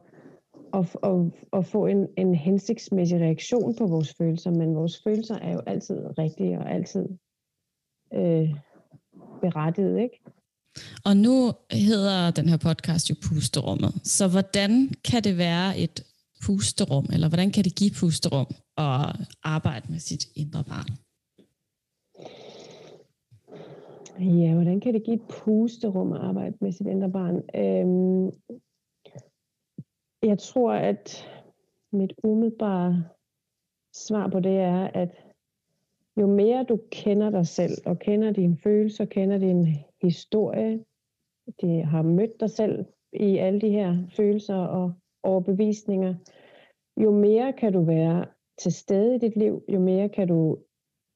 at, at, at få en, en hensigtsmæssig reaktion på vores følelser, men vores følelser er jo altid rigtige og altid øh, berettiget, ikke? Og nu hedder den her podcast jo Pusterummet. Så hvordan kan det være et pusterum, eller hvordan kan det give pusterum at arbejde med sit indre barn? Ja, hvordan kan det give et pusterum at arbejde med sit indre barn? Øhm, jeg tror, at mit umiddelbare svar på det er, at jo mere du kender dig selv, og kender dine følelser, kender din historie, de har mødt dig selv i alle de her følelser og overbevisninger, jo mere kan du være til stede i dit liv, jo mere kan du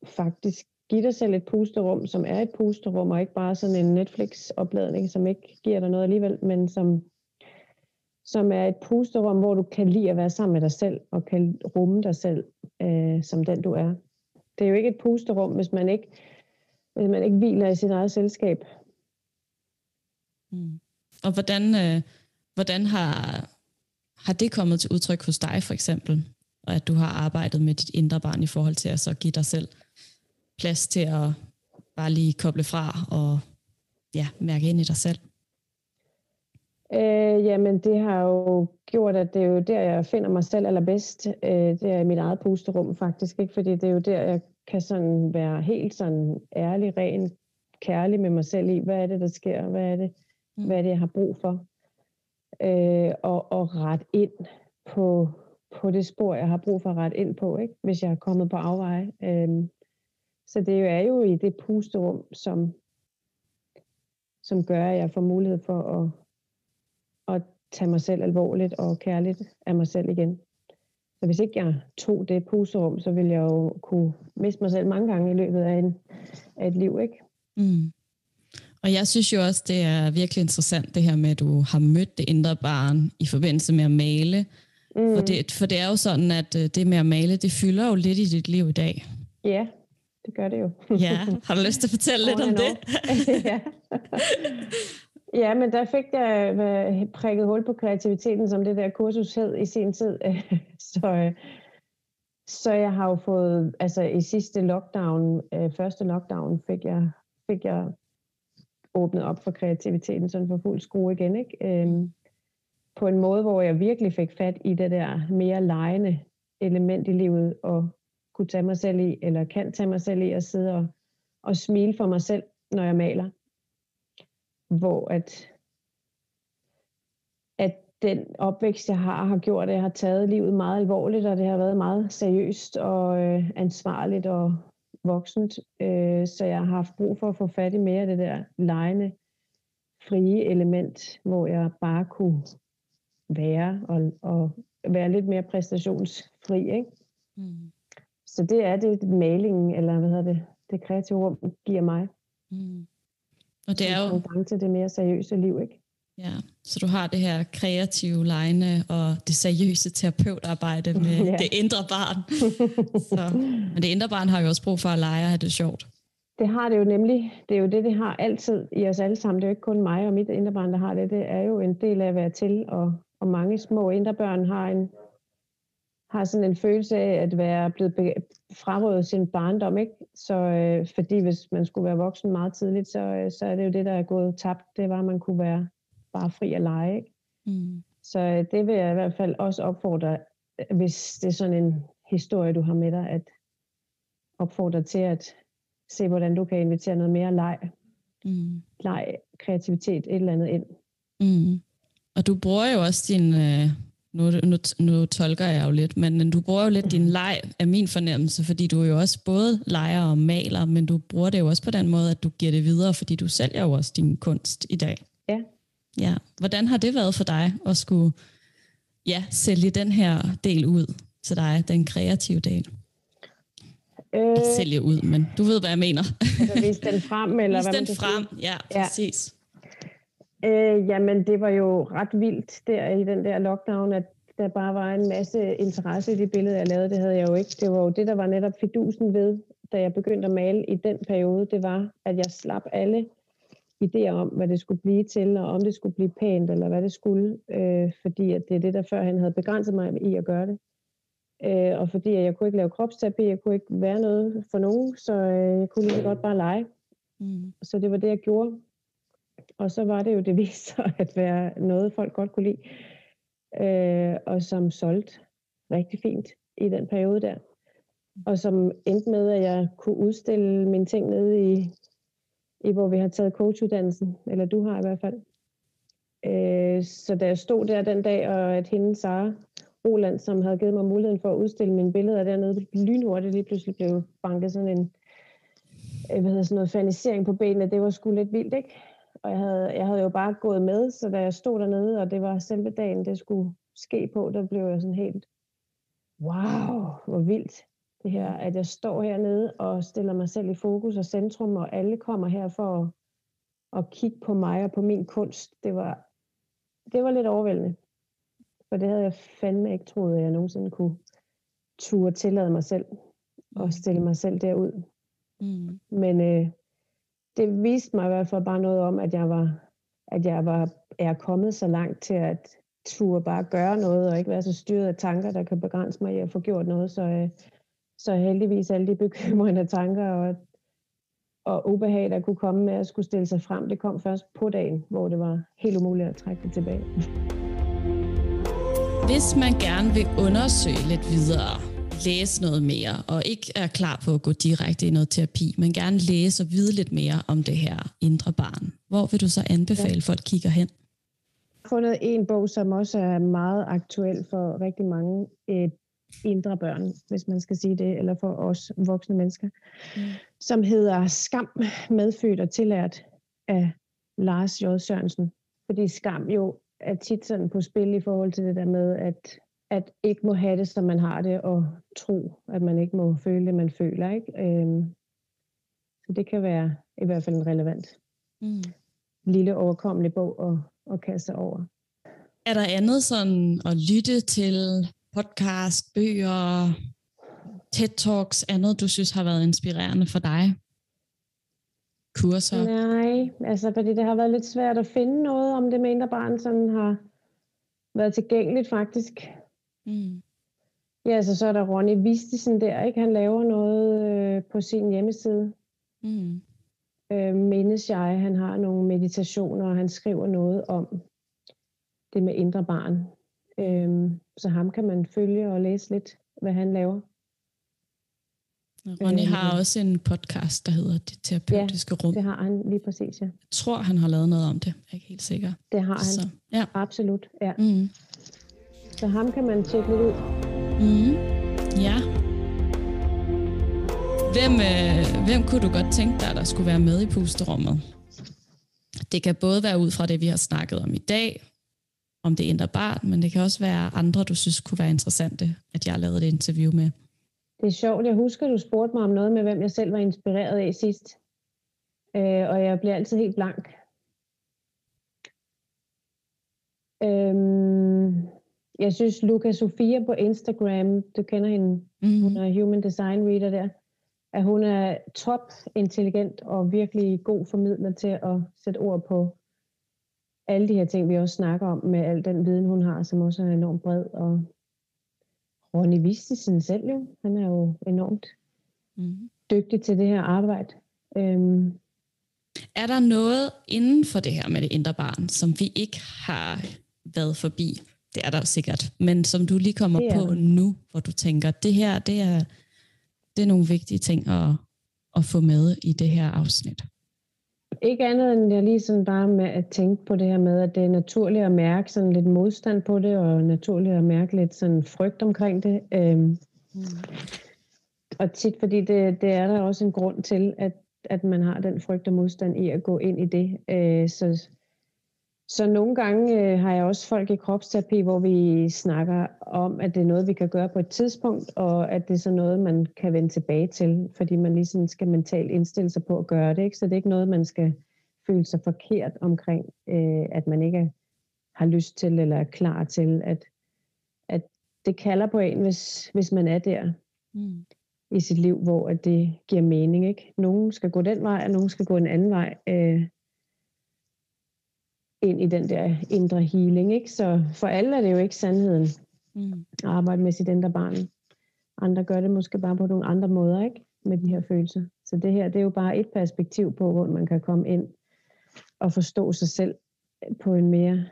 faktisk give dig selv et pusterum, som er et pusterum, og ikke bare sådan en Netflix-opladning, som ikke giver dig noget alligevel, men som, som er et pusterum, hvor du kan lide at være sammen med dig selv, og kan rumme dig selv øh, som den du er. Det er jo ikke et pusterum, hvis man ikke, hvis man ikke hviler i sit eget selskab. Mm. Og hvordan, øh, hvordan har, har det kommet til udtryk hos dig for eksempel? Og at du har arbejdet med dit indre barn i forhold til at så give dig selv plads til at bare lige koble fra og ja, mærke ind i dig selv? Øh, jamen, det har jo gjort, at det er jo der, jeg finder mig selv allerbedst. Øh, det er i mit eget pusterum faktisk, ikke? fordi det er jo der, jeg kan sådan være helt sådan ærlig, ren, kærlig med mig selv i, hvad er det, der sker, hvad er det, mm. hvad er det jeg har brug for. Øh, og, og ret ind på, på det spor, jeg har brug for at rette ind på, ikke? hvis jeg er kommet på afveje. Øh, så det er jo i det pusterum, som, som gør, at jeg får mulighed for at, at tage mig selv alvorligt og kærligt af mig selv igen. Så hvis ikke jeg tog det pusterum, så ville jeg jo kunne miste mig selv mange gange i løbet af, en, af et liv. ikke? Mm. Og jeg synes jo også, det er virkelig interessant det her med, at du har mødt det indre barn i forbindelse med at male. Mm. For, det, for det er jo sådan, at øh, det med at male, det fylder jo lidt i dit liv i dag. Ja, det gør det jo. ja, har du lyst til at fortælle lidt om det? [LAUGHS] ja. ja, men der fik jeg øh, prikket hul på kreativiteten, som det der kursus hed i sin tid. [LAUGHS] så, øh, så jeg har jo fået, altså i sidste lockdown, øh, første lockdown, fik jeg, fik jeg åbnet op for kreativiteten sådan for fuld skrue igen. Ikke? Øhm, på en måde, hvor jeg virkelig fik fat i det der mere lejende element i livet, og kunne tage mig selv i, eller kan tage mig selv i at sidde og, og smile for mig selv, når jeg maler. Hvor at, at den opvækst, jeg har, har gjort, at jeg har taget livet meget alvorligt, og det har været meget seriøst og øh, ansvarligt og voksent. Øh, så jeg har haft brug for at få fat i mere af det der lejende, frie element, hvor jeg bare kunne være og, og være lidt mere præstationsfri. Ikke? Mm. Så det er det, malingen, eller hvad hedder det, det kreative rum giver mig. Mm. Og det er jo... En til det mere seriøse liv, ikke? Ja, så du har det her kreative lejne og det seriøse terapeutarbejde [LAUGHS] med ja. det indre barn. [LAUGHS] så, men det indre barn har jo også brug for at lege og have det sjovt. Det har det jo nemlig. Det er jo det, det har altid i os alle sammen. Det er jo ikke kun mig og mit indre barn, der har det. Det er jo en del af at være til, og, og mange små indre børn har en, har sådan en følelse af at være blevet frarøvet sin barndom, ikke? Så øh, fordi hvis man skulle være voksen meget tidligt, så, øh, så er det jo det, der er gået tabt. Det var, at man kunne være bare fri at lege, ikke? Mm. Så øh, det vil jeg i hvert fald også opfordre, hvis det er sådan en historie, du har med dig, at opfordre til at se, hvordan du kan invitere noget mere leg. Mm. Leg, kreativitet, et eller andet ind. Mm. Og du bruger jo også din, øh, nu, nu, nu tolker jeg jo lidt, men du bruger jo lidt din leg af min fornemmelse, fordi du jo også både leger og maler, men du bruger det jo også på den måde, at du giver det videre, fordi du sælger jo også din kunst i dag. Ja. Ja. Hvordan har det været for dig at skulle ja, sælge den her del ud til dig, den kreative del? Øh, sælge ud, men du ved, hvad jeg mener. Altså vise den frem, eller vise hvad den frem, sige. ja, præcis. Ja. Øh, jamen, det var jo ret vildt der i den der lockdown, at der bare var en masse interesse i det billede, jeg lavede. Det havde jeg jo ikke. Det var jo det, der var netop fidusen ved, da jeg begyndte at male i den periode. Det var, at jeg slap alle idéer om, hvad det skulle blive til, og om det skulle blive pænt, eller hvad det skulle. Øh, fordi at det er det, der før han havde begrænset mig i at gøre det. Øh, og fordi jeg kunne ikke lave kropsterapi, jeg kunne ikke være noget for nogen, så øh, jeg kunne lige godt bare lege. Mm. Så det var det, jeg gjorde. Og så var det jo, det [LAUGHS] viste sig at være noget, folk godt kunne lide, øh, og som solgte rigtig fint i den periode der. Og som endte med, at jeg kunne udstille mine ting nede i, i hvor vi har taget coachuddannelsen, eller du har i hvert fald. Øh, så da jeg stod der den dag, og at hende, Sara Roland, som havde givet mig muligheden for at udstille mine billeder dernede, lynhurtigt lige pludselig blev banket sådan en øh, hvad hedder sådan noget fanisering på benene. Det var sgu lidt vildt, ikke? Og jeg havde, jeg havde jo bare gået med, så da jeg stod dernede, og det var selve dagen, det skulle ske på, der blev jeg sådan helt, wow, hvor vildt det her, at jeg står hernede og stiller mig selv i fokus og centrum, og alle kommer her for at, at kigge på mig og på min kunst. Det var, det var lidt overvældende. For det havde jeg fandme ikke troet, at jeg nogensinde kunne turde tillade mig selv og stille mig selv derud. Mm. Men øh, det viste mig i hvert fald bare noget om, at jeg var, at jeg var, er kommet så langt til at turde bare gøre noget, og ikke være så styret af tanker, der kan begrænse mig i at få gjort noget. Så, øh, så heldigvis alle de bekymrende tanker og, og ubehag, der kunne komme med at skulle stille sig frem, det kom først på dagen, hvor det var helt umuligt at trække det tilbage. Hvis man gerne vil undersøge lidt videre, læse noget mere, og ikke er klar på at gå direkte i noget terapi, men gerne læse og vide lidt mere om det her indre barn, hvor vil du så anbefale, ja. folk kigger hen? Jeg har fundet en bog, som også er meget aktuel for rigtig mange et indre børn, hvis man skal sige det, eller for os voksne mennesker, mm. som hedder Skam, medfødt og tillært af Lars J. Sørensen. Fordi skam jo er tit sådan på spil i forhold til det der med, at at ikke må have det, som man har det, og tro, at man ikke må føle det, man føler. Ikke? Øhm, så det kan være i hvert fald en relevant mm. lille overkommelig bog at, at kaste over. Er der andet sådan at lytte til podcast, bøger, TED-talks, andet du synes har været inspirerende for dig? Kurser? Nej, altså fordi det har været lidt svært at finde noget om det mindre barn, som har været tilgængeligt faktisk. Mm. Ja, altså så er der Ronny Vistisen der, ikke? Han laver noget øh, på sin hjemmeside. Mm. Øh, mindes jeg, han har nogle meditationer, og han skriver noget om det med indre barn. Øh, så ham kan man følge og læse lidt, hvad han laver. Ronny Øh, har også en podcast, der hedder Det Terapeutiske Rum. Det har han lige præcis, ja. Jeg tror, han har lavet noget om det. Jeg er ikke helt sikker. Det har han. Så, ja. Absolut, ja. Mm. Så ham kan man tjekke lidt ud. Mm. Ja. Hvem, øh, hvem kunne du godt tænke dig, der skulle være med i pusterummet? Det kan både være ud fra det, vi har snakket om i dag, om det indre barn, men det kan også være andre, du synes kunne være interessante, at jeg har lavet et interview med. Det er sjovt. Jeg husker, du spurgte mig om noget med, hvem jeg selv var inspireret af sidst. Øh, og jeg bliver altid helt blank. Øhm, jeg synes, Luca Sofia på Instagram, du kender hende, Mm. hun er human design reader der, at hun er top intelligent og virkelig god formidler til at sætte ord på alle de her ting, vi også snakker om, med al den viden, hun har, som også er enormt bred. Og Ronny Vistisen selv jo, han er jo enormt Mm. dygtig til det her arbejde. Øhm, Er der noget inden for det her med det indre barn, som vi ikke har været forbi? Det er der jo sikkert, men som du lige kommer Det er på der. nu, hvor du tænker, det her, det er, det er nogle vigtige ting at, at få med i det her afsnit. ikke andet end jeg lige sådan bare med at tænke på det her med, at det er naturligt at mærke sådan lidt modstand på det, og naturligt at mærke lidt sådan frygt omkring det. Øhm, og tit, fordi det, det er der også en grund til, at, at man har den frygt og modstand i at gå ind i det. Øh, så, så nogle gange øh, har jeg også folk i kropsterapi, hvor vi snakker om, at det er noget, vi kan gøre på et tidspunkt, og at det er så noget, man kan vende tilbage til, fordi man ligesom skal mentalt indstille sig på at gøre det. Ikke? Så det er ikke noget, man skal føle sig forkert omkring, øh, at man ikke har lyst til eller er klar til, at, at det kalder på en, hvis, hvis man er der Mm. i sit liv, hvor at det giver mening. Ikke? Nogen skal gå den vej, og nogen skal gå en anden vej øh, ind i den der indre healing. Ikke? Så for alle er det jo ikke sandheden Mm. at arbejde med sit indre barn. Andre gør det måske bare på nogle andre måder, ikke? Med de her følelser. Så det her, det er jo bare et perspektiv på, hvor man kan komme ind og forstå sig selv på en mere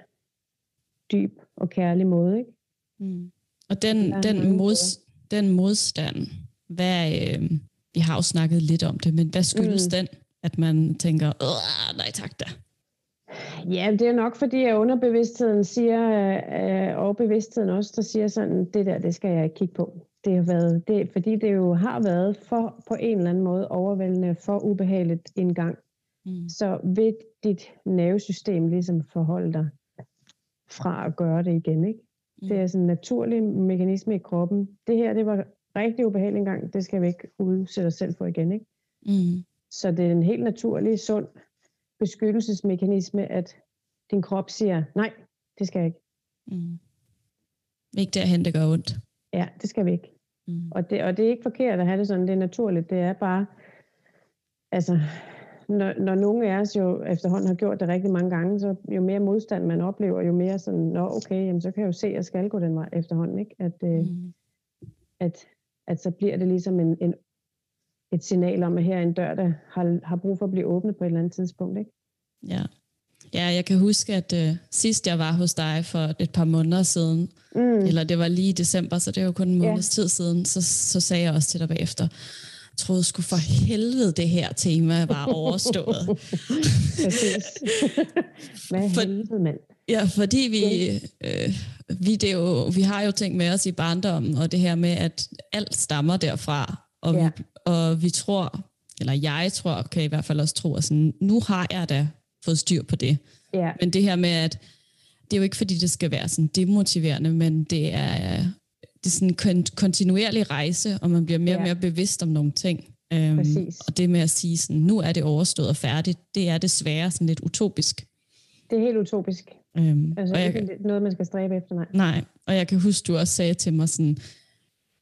dyb og kærlig måde, ikke? Mm. Og den, den, mange mod, den modstand, hvad, øh, vi har jo snakket lidt om det, men hvad skyldes mm. den, at man tænker, "Åh, nej tak da. Ja, det er nok fordi, at underbevidstheden siger, øh, og bevidstheden også, der siger sådan, det der, det skal jeg ikke kigge på. Det har været, det, fordi det jo har været for, på en eller anden måde overvældende, for ubehageligt en gang. Mm. Så vil dit nervesystem ligesom forholde dig fra at gøre det igen, ikke? Mm. Det er sådan en naturlig mekanisme i kroppen. Det her, det var rigtig ubehageligt engang. Det skal vi ikke udsætte os selv for igen, ikke? Mm. Så det er en helt naturlig, sund beskyttelsesmekanisme, at din krop siger, nej, det skal jeg ikke. Mm. Ikke derhen, det gør ondt. Ja, det skal vi ikke. Mm. Og det, og det er ikke forkert at have det sådan, det er naturligt. Det er bare, altså, når, når nogen af os jo efterhånden har gjort det rigtig mange gange, så jo mere modstand man oplever, jo mere sådan, nå okay, jamen, så kan jeg jo se, at jeg skal gå den vej efterhånden, ikke? At, øh, Mm. at, at så bliver det ligesom en, en, et signal om, at her er en dør, der har, har brug for at blive åbnet på et eller andet tidspunkt, ikke? Ja. ja, jeg kan huske, at øh, sidst jeg var hos dig for et par måneder siden, Mm. eller det var lige i december, så det er jo kun en Ja. måneds tid siden, så, så sagde jeg også til dig bagefter, jeg troede sgu for helvede, det her tema var [LAUGHS] overstået. [LAUGHS] Hvad helvede, mand? Ja, fordi vi, øh, vi, det jo, vi har jo ting med os i barndommen, og det her med, at alt stammer derfra, og, Ja. vi, og vi tror, eller jeg tror, kan i hvert fald også tro, at sådan, nu har jeg da fået styr på det. Ja, Men det her med, at det er jo ikke fordi, det skal være sådan demotiverende, men det er, det er sådan en kon- kontinuerlig rejse, og man bliver mere og Ja. mere bevidst om nogle ting. Um, Præcis. og det med at sige sådan, nu er det overstået og færdigt, det er desværre sådan lidt utopisk. det er helt utopisk. Um, Altså og jeg, ikke noget, man skal stræbe efter, nej. Nej, og jeg kan huske, du også sagde til mig sådan,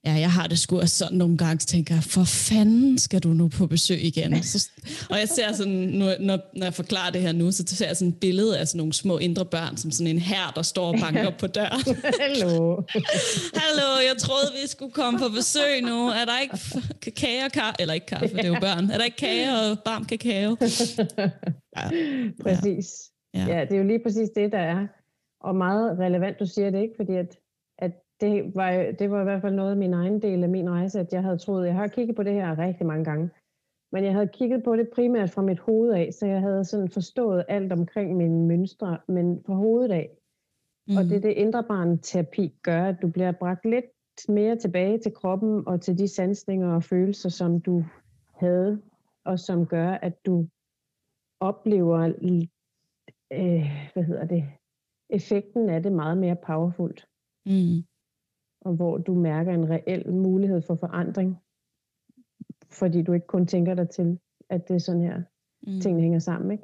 ja, jeg har det sgu også sådan nogle gange, så tænker jeg, for fanden skal du nu på besøg igen? Så, og jeg ser sådan, nu, når, når jeg forklarer det her nu, så ser jeg sådan et billede af sådan nogle små indre børn, som sådan en her, der står og banker på døren. [LAUGHS] Hallo. Hallo, jeg troede, vi skulle komme på besøg nu. Er der ikke kage og kaffe? Eller ikke kaffe, det er jo børn. Er der ikke kage og varm kakao? [LAUGHS] Ja, Præcis. Ja. Ja. ja, det er jo lige præcis det, der er. Og meget relevant, du siger det ikke, fordi at det var, det var i hvert fald noget af min egen del af min rejse, at jeg havde troet, jeg har kigget på det her rigtig mange gange, men jeg havde kigget på det primært fra mit hoved af, så jeg havde sådan forstået alt omkring mine mønstre, men fra hovedet af. Mm. Og det det indre barn terapi gør, at du bliver bragt lidt mere tilbage til kroppen og til de sansninger og følelser, som du havde, og som gør, at du oplever, øh, hvad hedder det, effekten af det meget mere powerfult. Mm. Og hvor du mærker en reel mulighed for forandring, fordi du ikke kun tænker dig til, at det er sådan her, mm. tingene hænger sammen, ikke?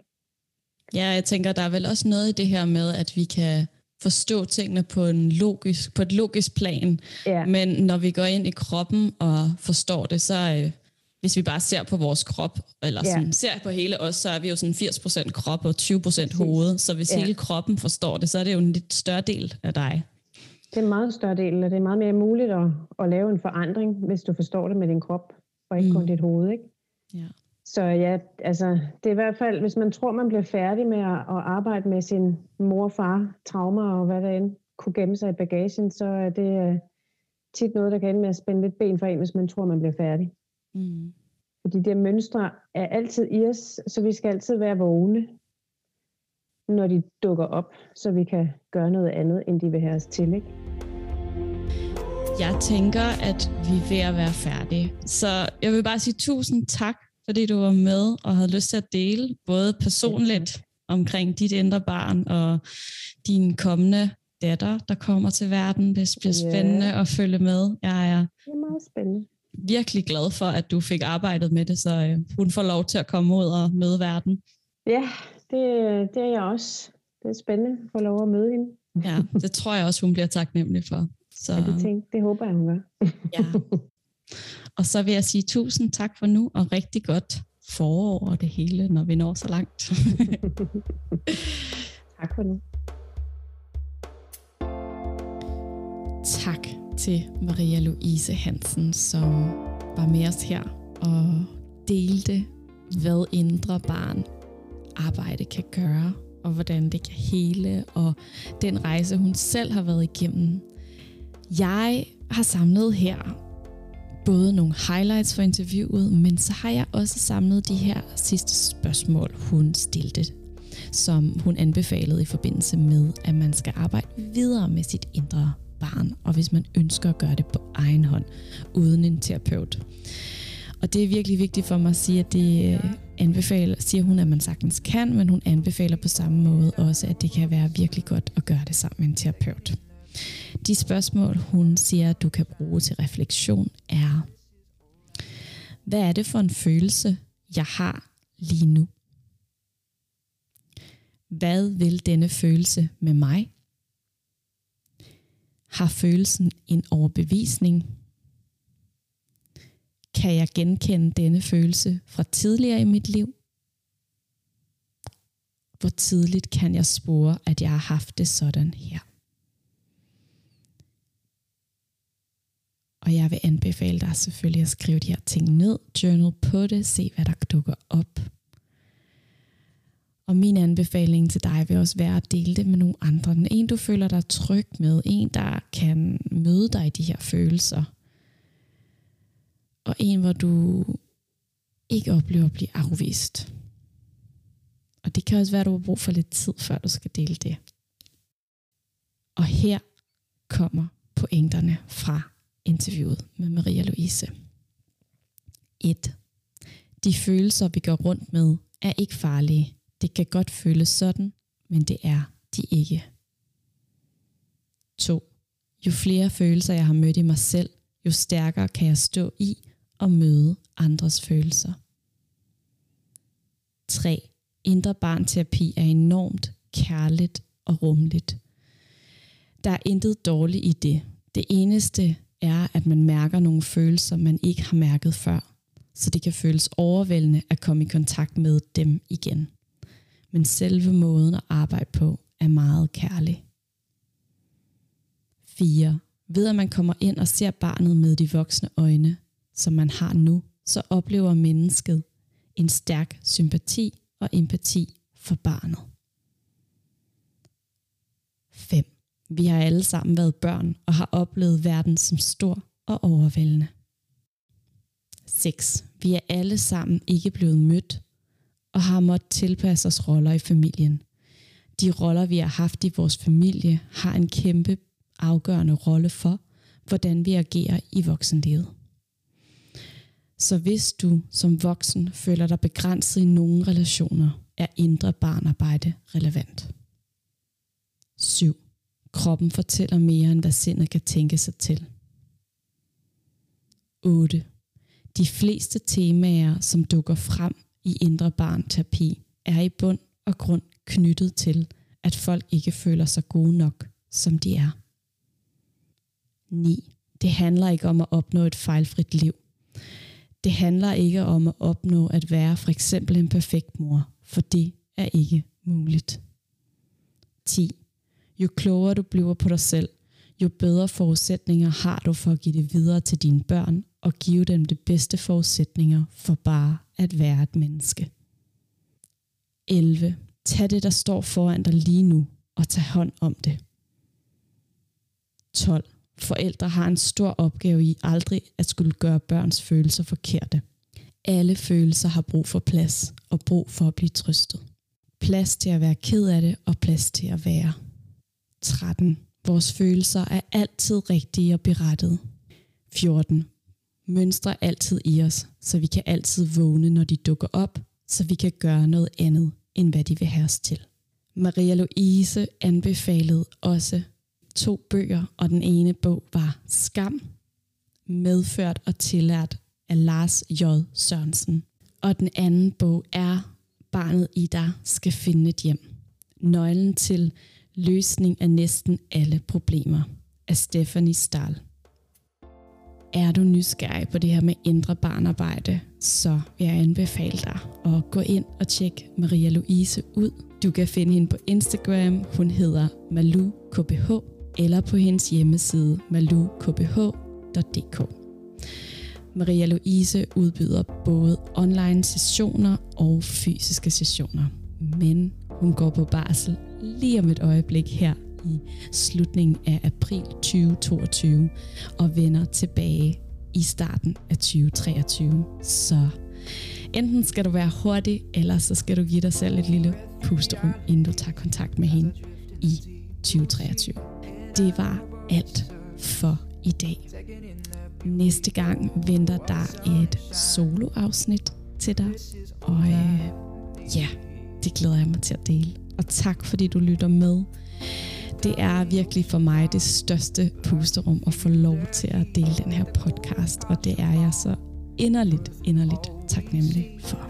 Ja, jeg tænker, der er vel også noget i det her med, at vi kan forstå tingene på, en logisk, på et logisk plan. Ja. Men når vi går ind i kroppen og forstår det, så øh, hvis vi bare ser på vores krop, eller sådan, ja. ser på hele os, så er vi jo sådan 80% krop og 20% hoved. Så hvis ja. hele kroppen forstår det, så er det jo en lidt større del af dig. Det er en meget større del, og det er meget mere muligt at, at lave en forandring, hvis du forstår det med din krop, og ikke mm. kun dit hoved. Ikke? Ja. Så ja, altså, det er i hvert fald, hvis man tror, man bliver færdig med at, at arbejde med sin mor far, traumer og hvad der end kunne gemme sig i bagagen, så er det uh, tit noget, der kan ende med at spænde lidt ben for en, hvis man tror, man bliver færdig. Mm. Fordi de mønstre er altid i os, så vi skal altid være vågne, når de dukker op, så vi kan gøre noget andet, end de vil have os til. Ikke? Jeg tænker, at vi er ved at være færdige. Så jeg vil bare sige tusind tak, fordi du var med og havde lyst til at dele, både personligt omkring dit indre barn og din kommende datter, der kommer til verden. Det bliver spændende yeah. at følge med. Jeg er, det er meget spændende. virkelig glad for, at du fik arbejdet med det, så øh, hun får lov til at komme ud og møde verden. Ja, det, det er jeg også. Det er spændende at få lov at møde hende. ja, det tror jeg også, hun bliver taknemmelig for. Så, ja, det, tænk, det håber jeg, hun gør. ja. Og så vil jeg sige tusind tak for nu, og rigtig godt forår og det hele, når vi når så langt. [LAUGHS] tak for nu. Tak til Maria Louise Hansen, som var med os her og delte, hvad indre barn arbejde kan gøre, og hvordan det kan hele, og den rejse, hun selv har været igennem. Jeg har samlet her både nogle highlights for interviewet, men så har jeg også samlet de her sidste spørgsmål, hun stillede, som hun anbefalede i forbindelse med, at man skal arbejde videre med sit indre barn, og hvis man ønsker at gøre det på egen hånd, uden en terapeut. Og det er virkelig vigtigt for mig at sige, at det anbefaler, siger hun, at man sagtens kan, men hun anbefaler på samme måde også, at det kan være virkelig godt at gøre det sammen med en terapeut. De spørgsmål, hun siger, du kan bruge til refleksion, er, hvad er det for en følelse, jeg har lige nu? Hvad vil denne følelse med mig? Har følelsen en overbevisning? Kan jeg genkende denne følelse fra tidligere i mit liv? Hvor tidligt kan jeg spore, at jeg har haft det sådan her? Og jeg vil anbefale dig selvfølgelig at skrive de her ting ned, journal på det, se hvad der dukker op. Og min anbefaling til dig vil også være at dele det med nogle andre. En, du føler dig tryg med. En, der kan møde dig i de her følelser. Og en, hvor du ikke oplever at blive afvist. Og det kan også være, at du har brug for lidt tid, før du skal dele det. Og her kommer pointerne fra interviewet med Maria Louise. 1. De følelser, vi går rundt med, er ikke farlige. Det kan godt føles sådan, men det er de ikke. 2. Jo flere følelser jeg har mødt i mig selv, jo stærkere kan jeg stå i og møde andres følelser. 3. Indre barnterapi er enormt kærligt og rumligt. Der er intet dårligt i det. Det eneste, er, at man mærker nogle følelser, man ikke har mærket før. Så det kan føles overvældende at komme i kontakt med dem igen. Men selve måden at arbejde på er meget kærlig. 4. Ved at man kommer ind og ser barnet med de voksne øjne, som man har nu, så oplever mennesket en stærk sympati og empati for barnet. 5. Vi har alle sammen været børn og har oplevet verden som stor og overvældende. 6. Vi er alle sammen ikke blevet mødt og har måttet tilpasse os roller i familien. De roller, vi har haft i vores familie, har en kæmpe afgørende rolle for, hvordan vi agerer i voksenlivet. Så hvis du som voksen føler dig begrænset i nogle relationer, er indre barnarbejde relevant. 7. Kroppen fortæller mere, end hvad sindet kan tænke sig til. 8. De fleste temaer, som dukker frem i indre barnterapi, er i bund og grund knyttet til, at folk ikke føler sig gode nok, som de er. 9. Det handler ikke om at opnå et fejlfrit liv. Det handler ikke om at opnå at være for eksempel en perfekt mor, for det er ikke muligt. 10. Jo klogere du bliver på dig selv, jo bedre forudsætninger har du for at give det videre til dine børn og give dem de bedste forudsætninger for bare at være et menneske. 11. Tag det, der står foran dig lige nu, og tag hånd om det. 12. Forældre har en stor opgave i aldrig at skulle gøre børns følelser forkerte. Alle følelser har brug for plads og brug for at blive trøstet. Plads til at være ked af det og plads til at være. 13. Vores følelser er altid rigtige og berettet. 14. Mønstre altid i os, så vi kan altid vågne, når de dukker op, så vi kan gøre noget andet, end hvad de vil have os til. Maria Louise anbefalede også to bøger, og den ene bog var Skam, medført og tillært af Lars J. Sørensen. Og den anden bog er Barnet i dig skal finde et hjem. Nøglen til løsning af næsten alle problemer af Stephanie Stahl. Er du nysgerrig på det her med indre barnarbejde, så vil jeg anbefale dig at gå ind og tjekke Maria Louise ud. Du kan finde hende på Instagram. Hun hedder Malu KBH eller på hendes hjemmeside malukbh.dk. Maria Louise udbyder både online sessioner og fysiske sessioner, men hun går på barsel lige om et øjeblik her i slutningen af april 2022 og vender tilbage i starten af 2023. Så enten skal du være hurtig, eller så skal du give dig selv et lille pusterum, inden du tager kontakt med hende i 2023. Det var alt for i dag. Næste gang venter der et soloafsnit til dig, og øh, ja, det glæder jeg mig til at dele. Og tak fordi du lytter med. Det er virkelig for mig det største pusterum at få lov til at dele den her podcast, og det er jeg så inderligt, inderligt taknemmelig for.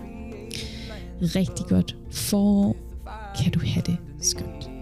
Rigtig godt forår. Kan du have det skønt.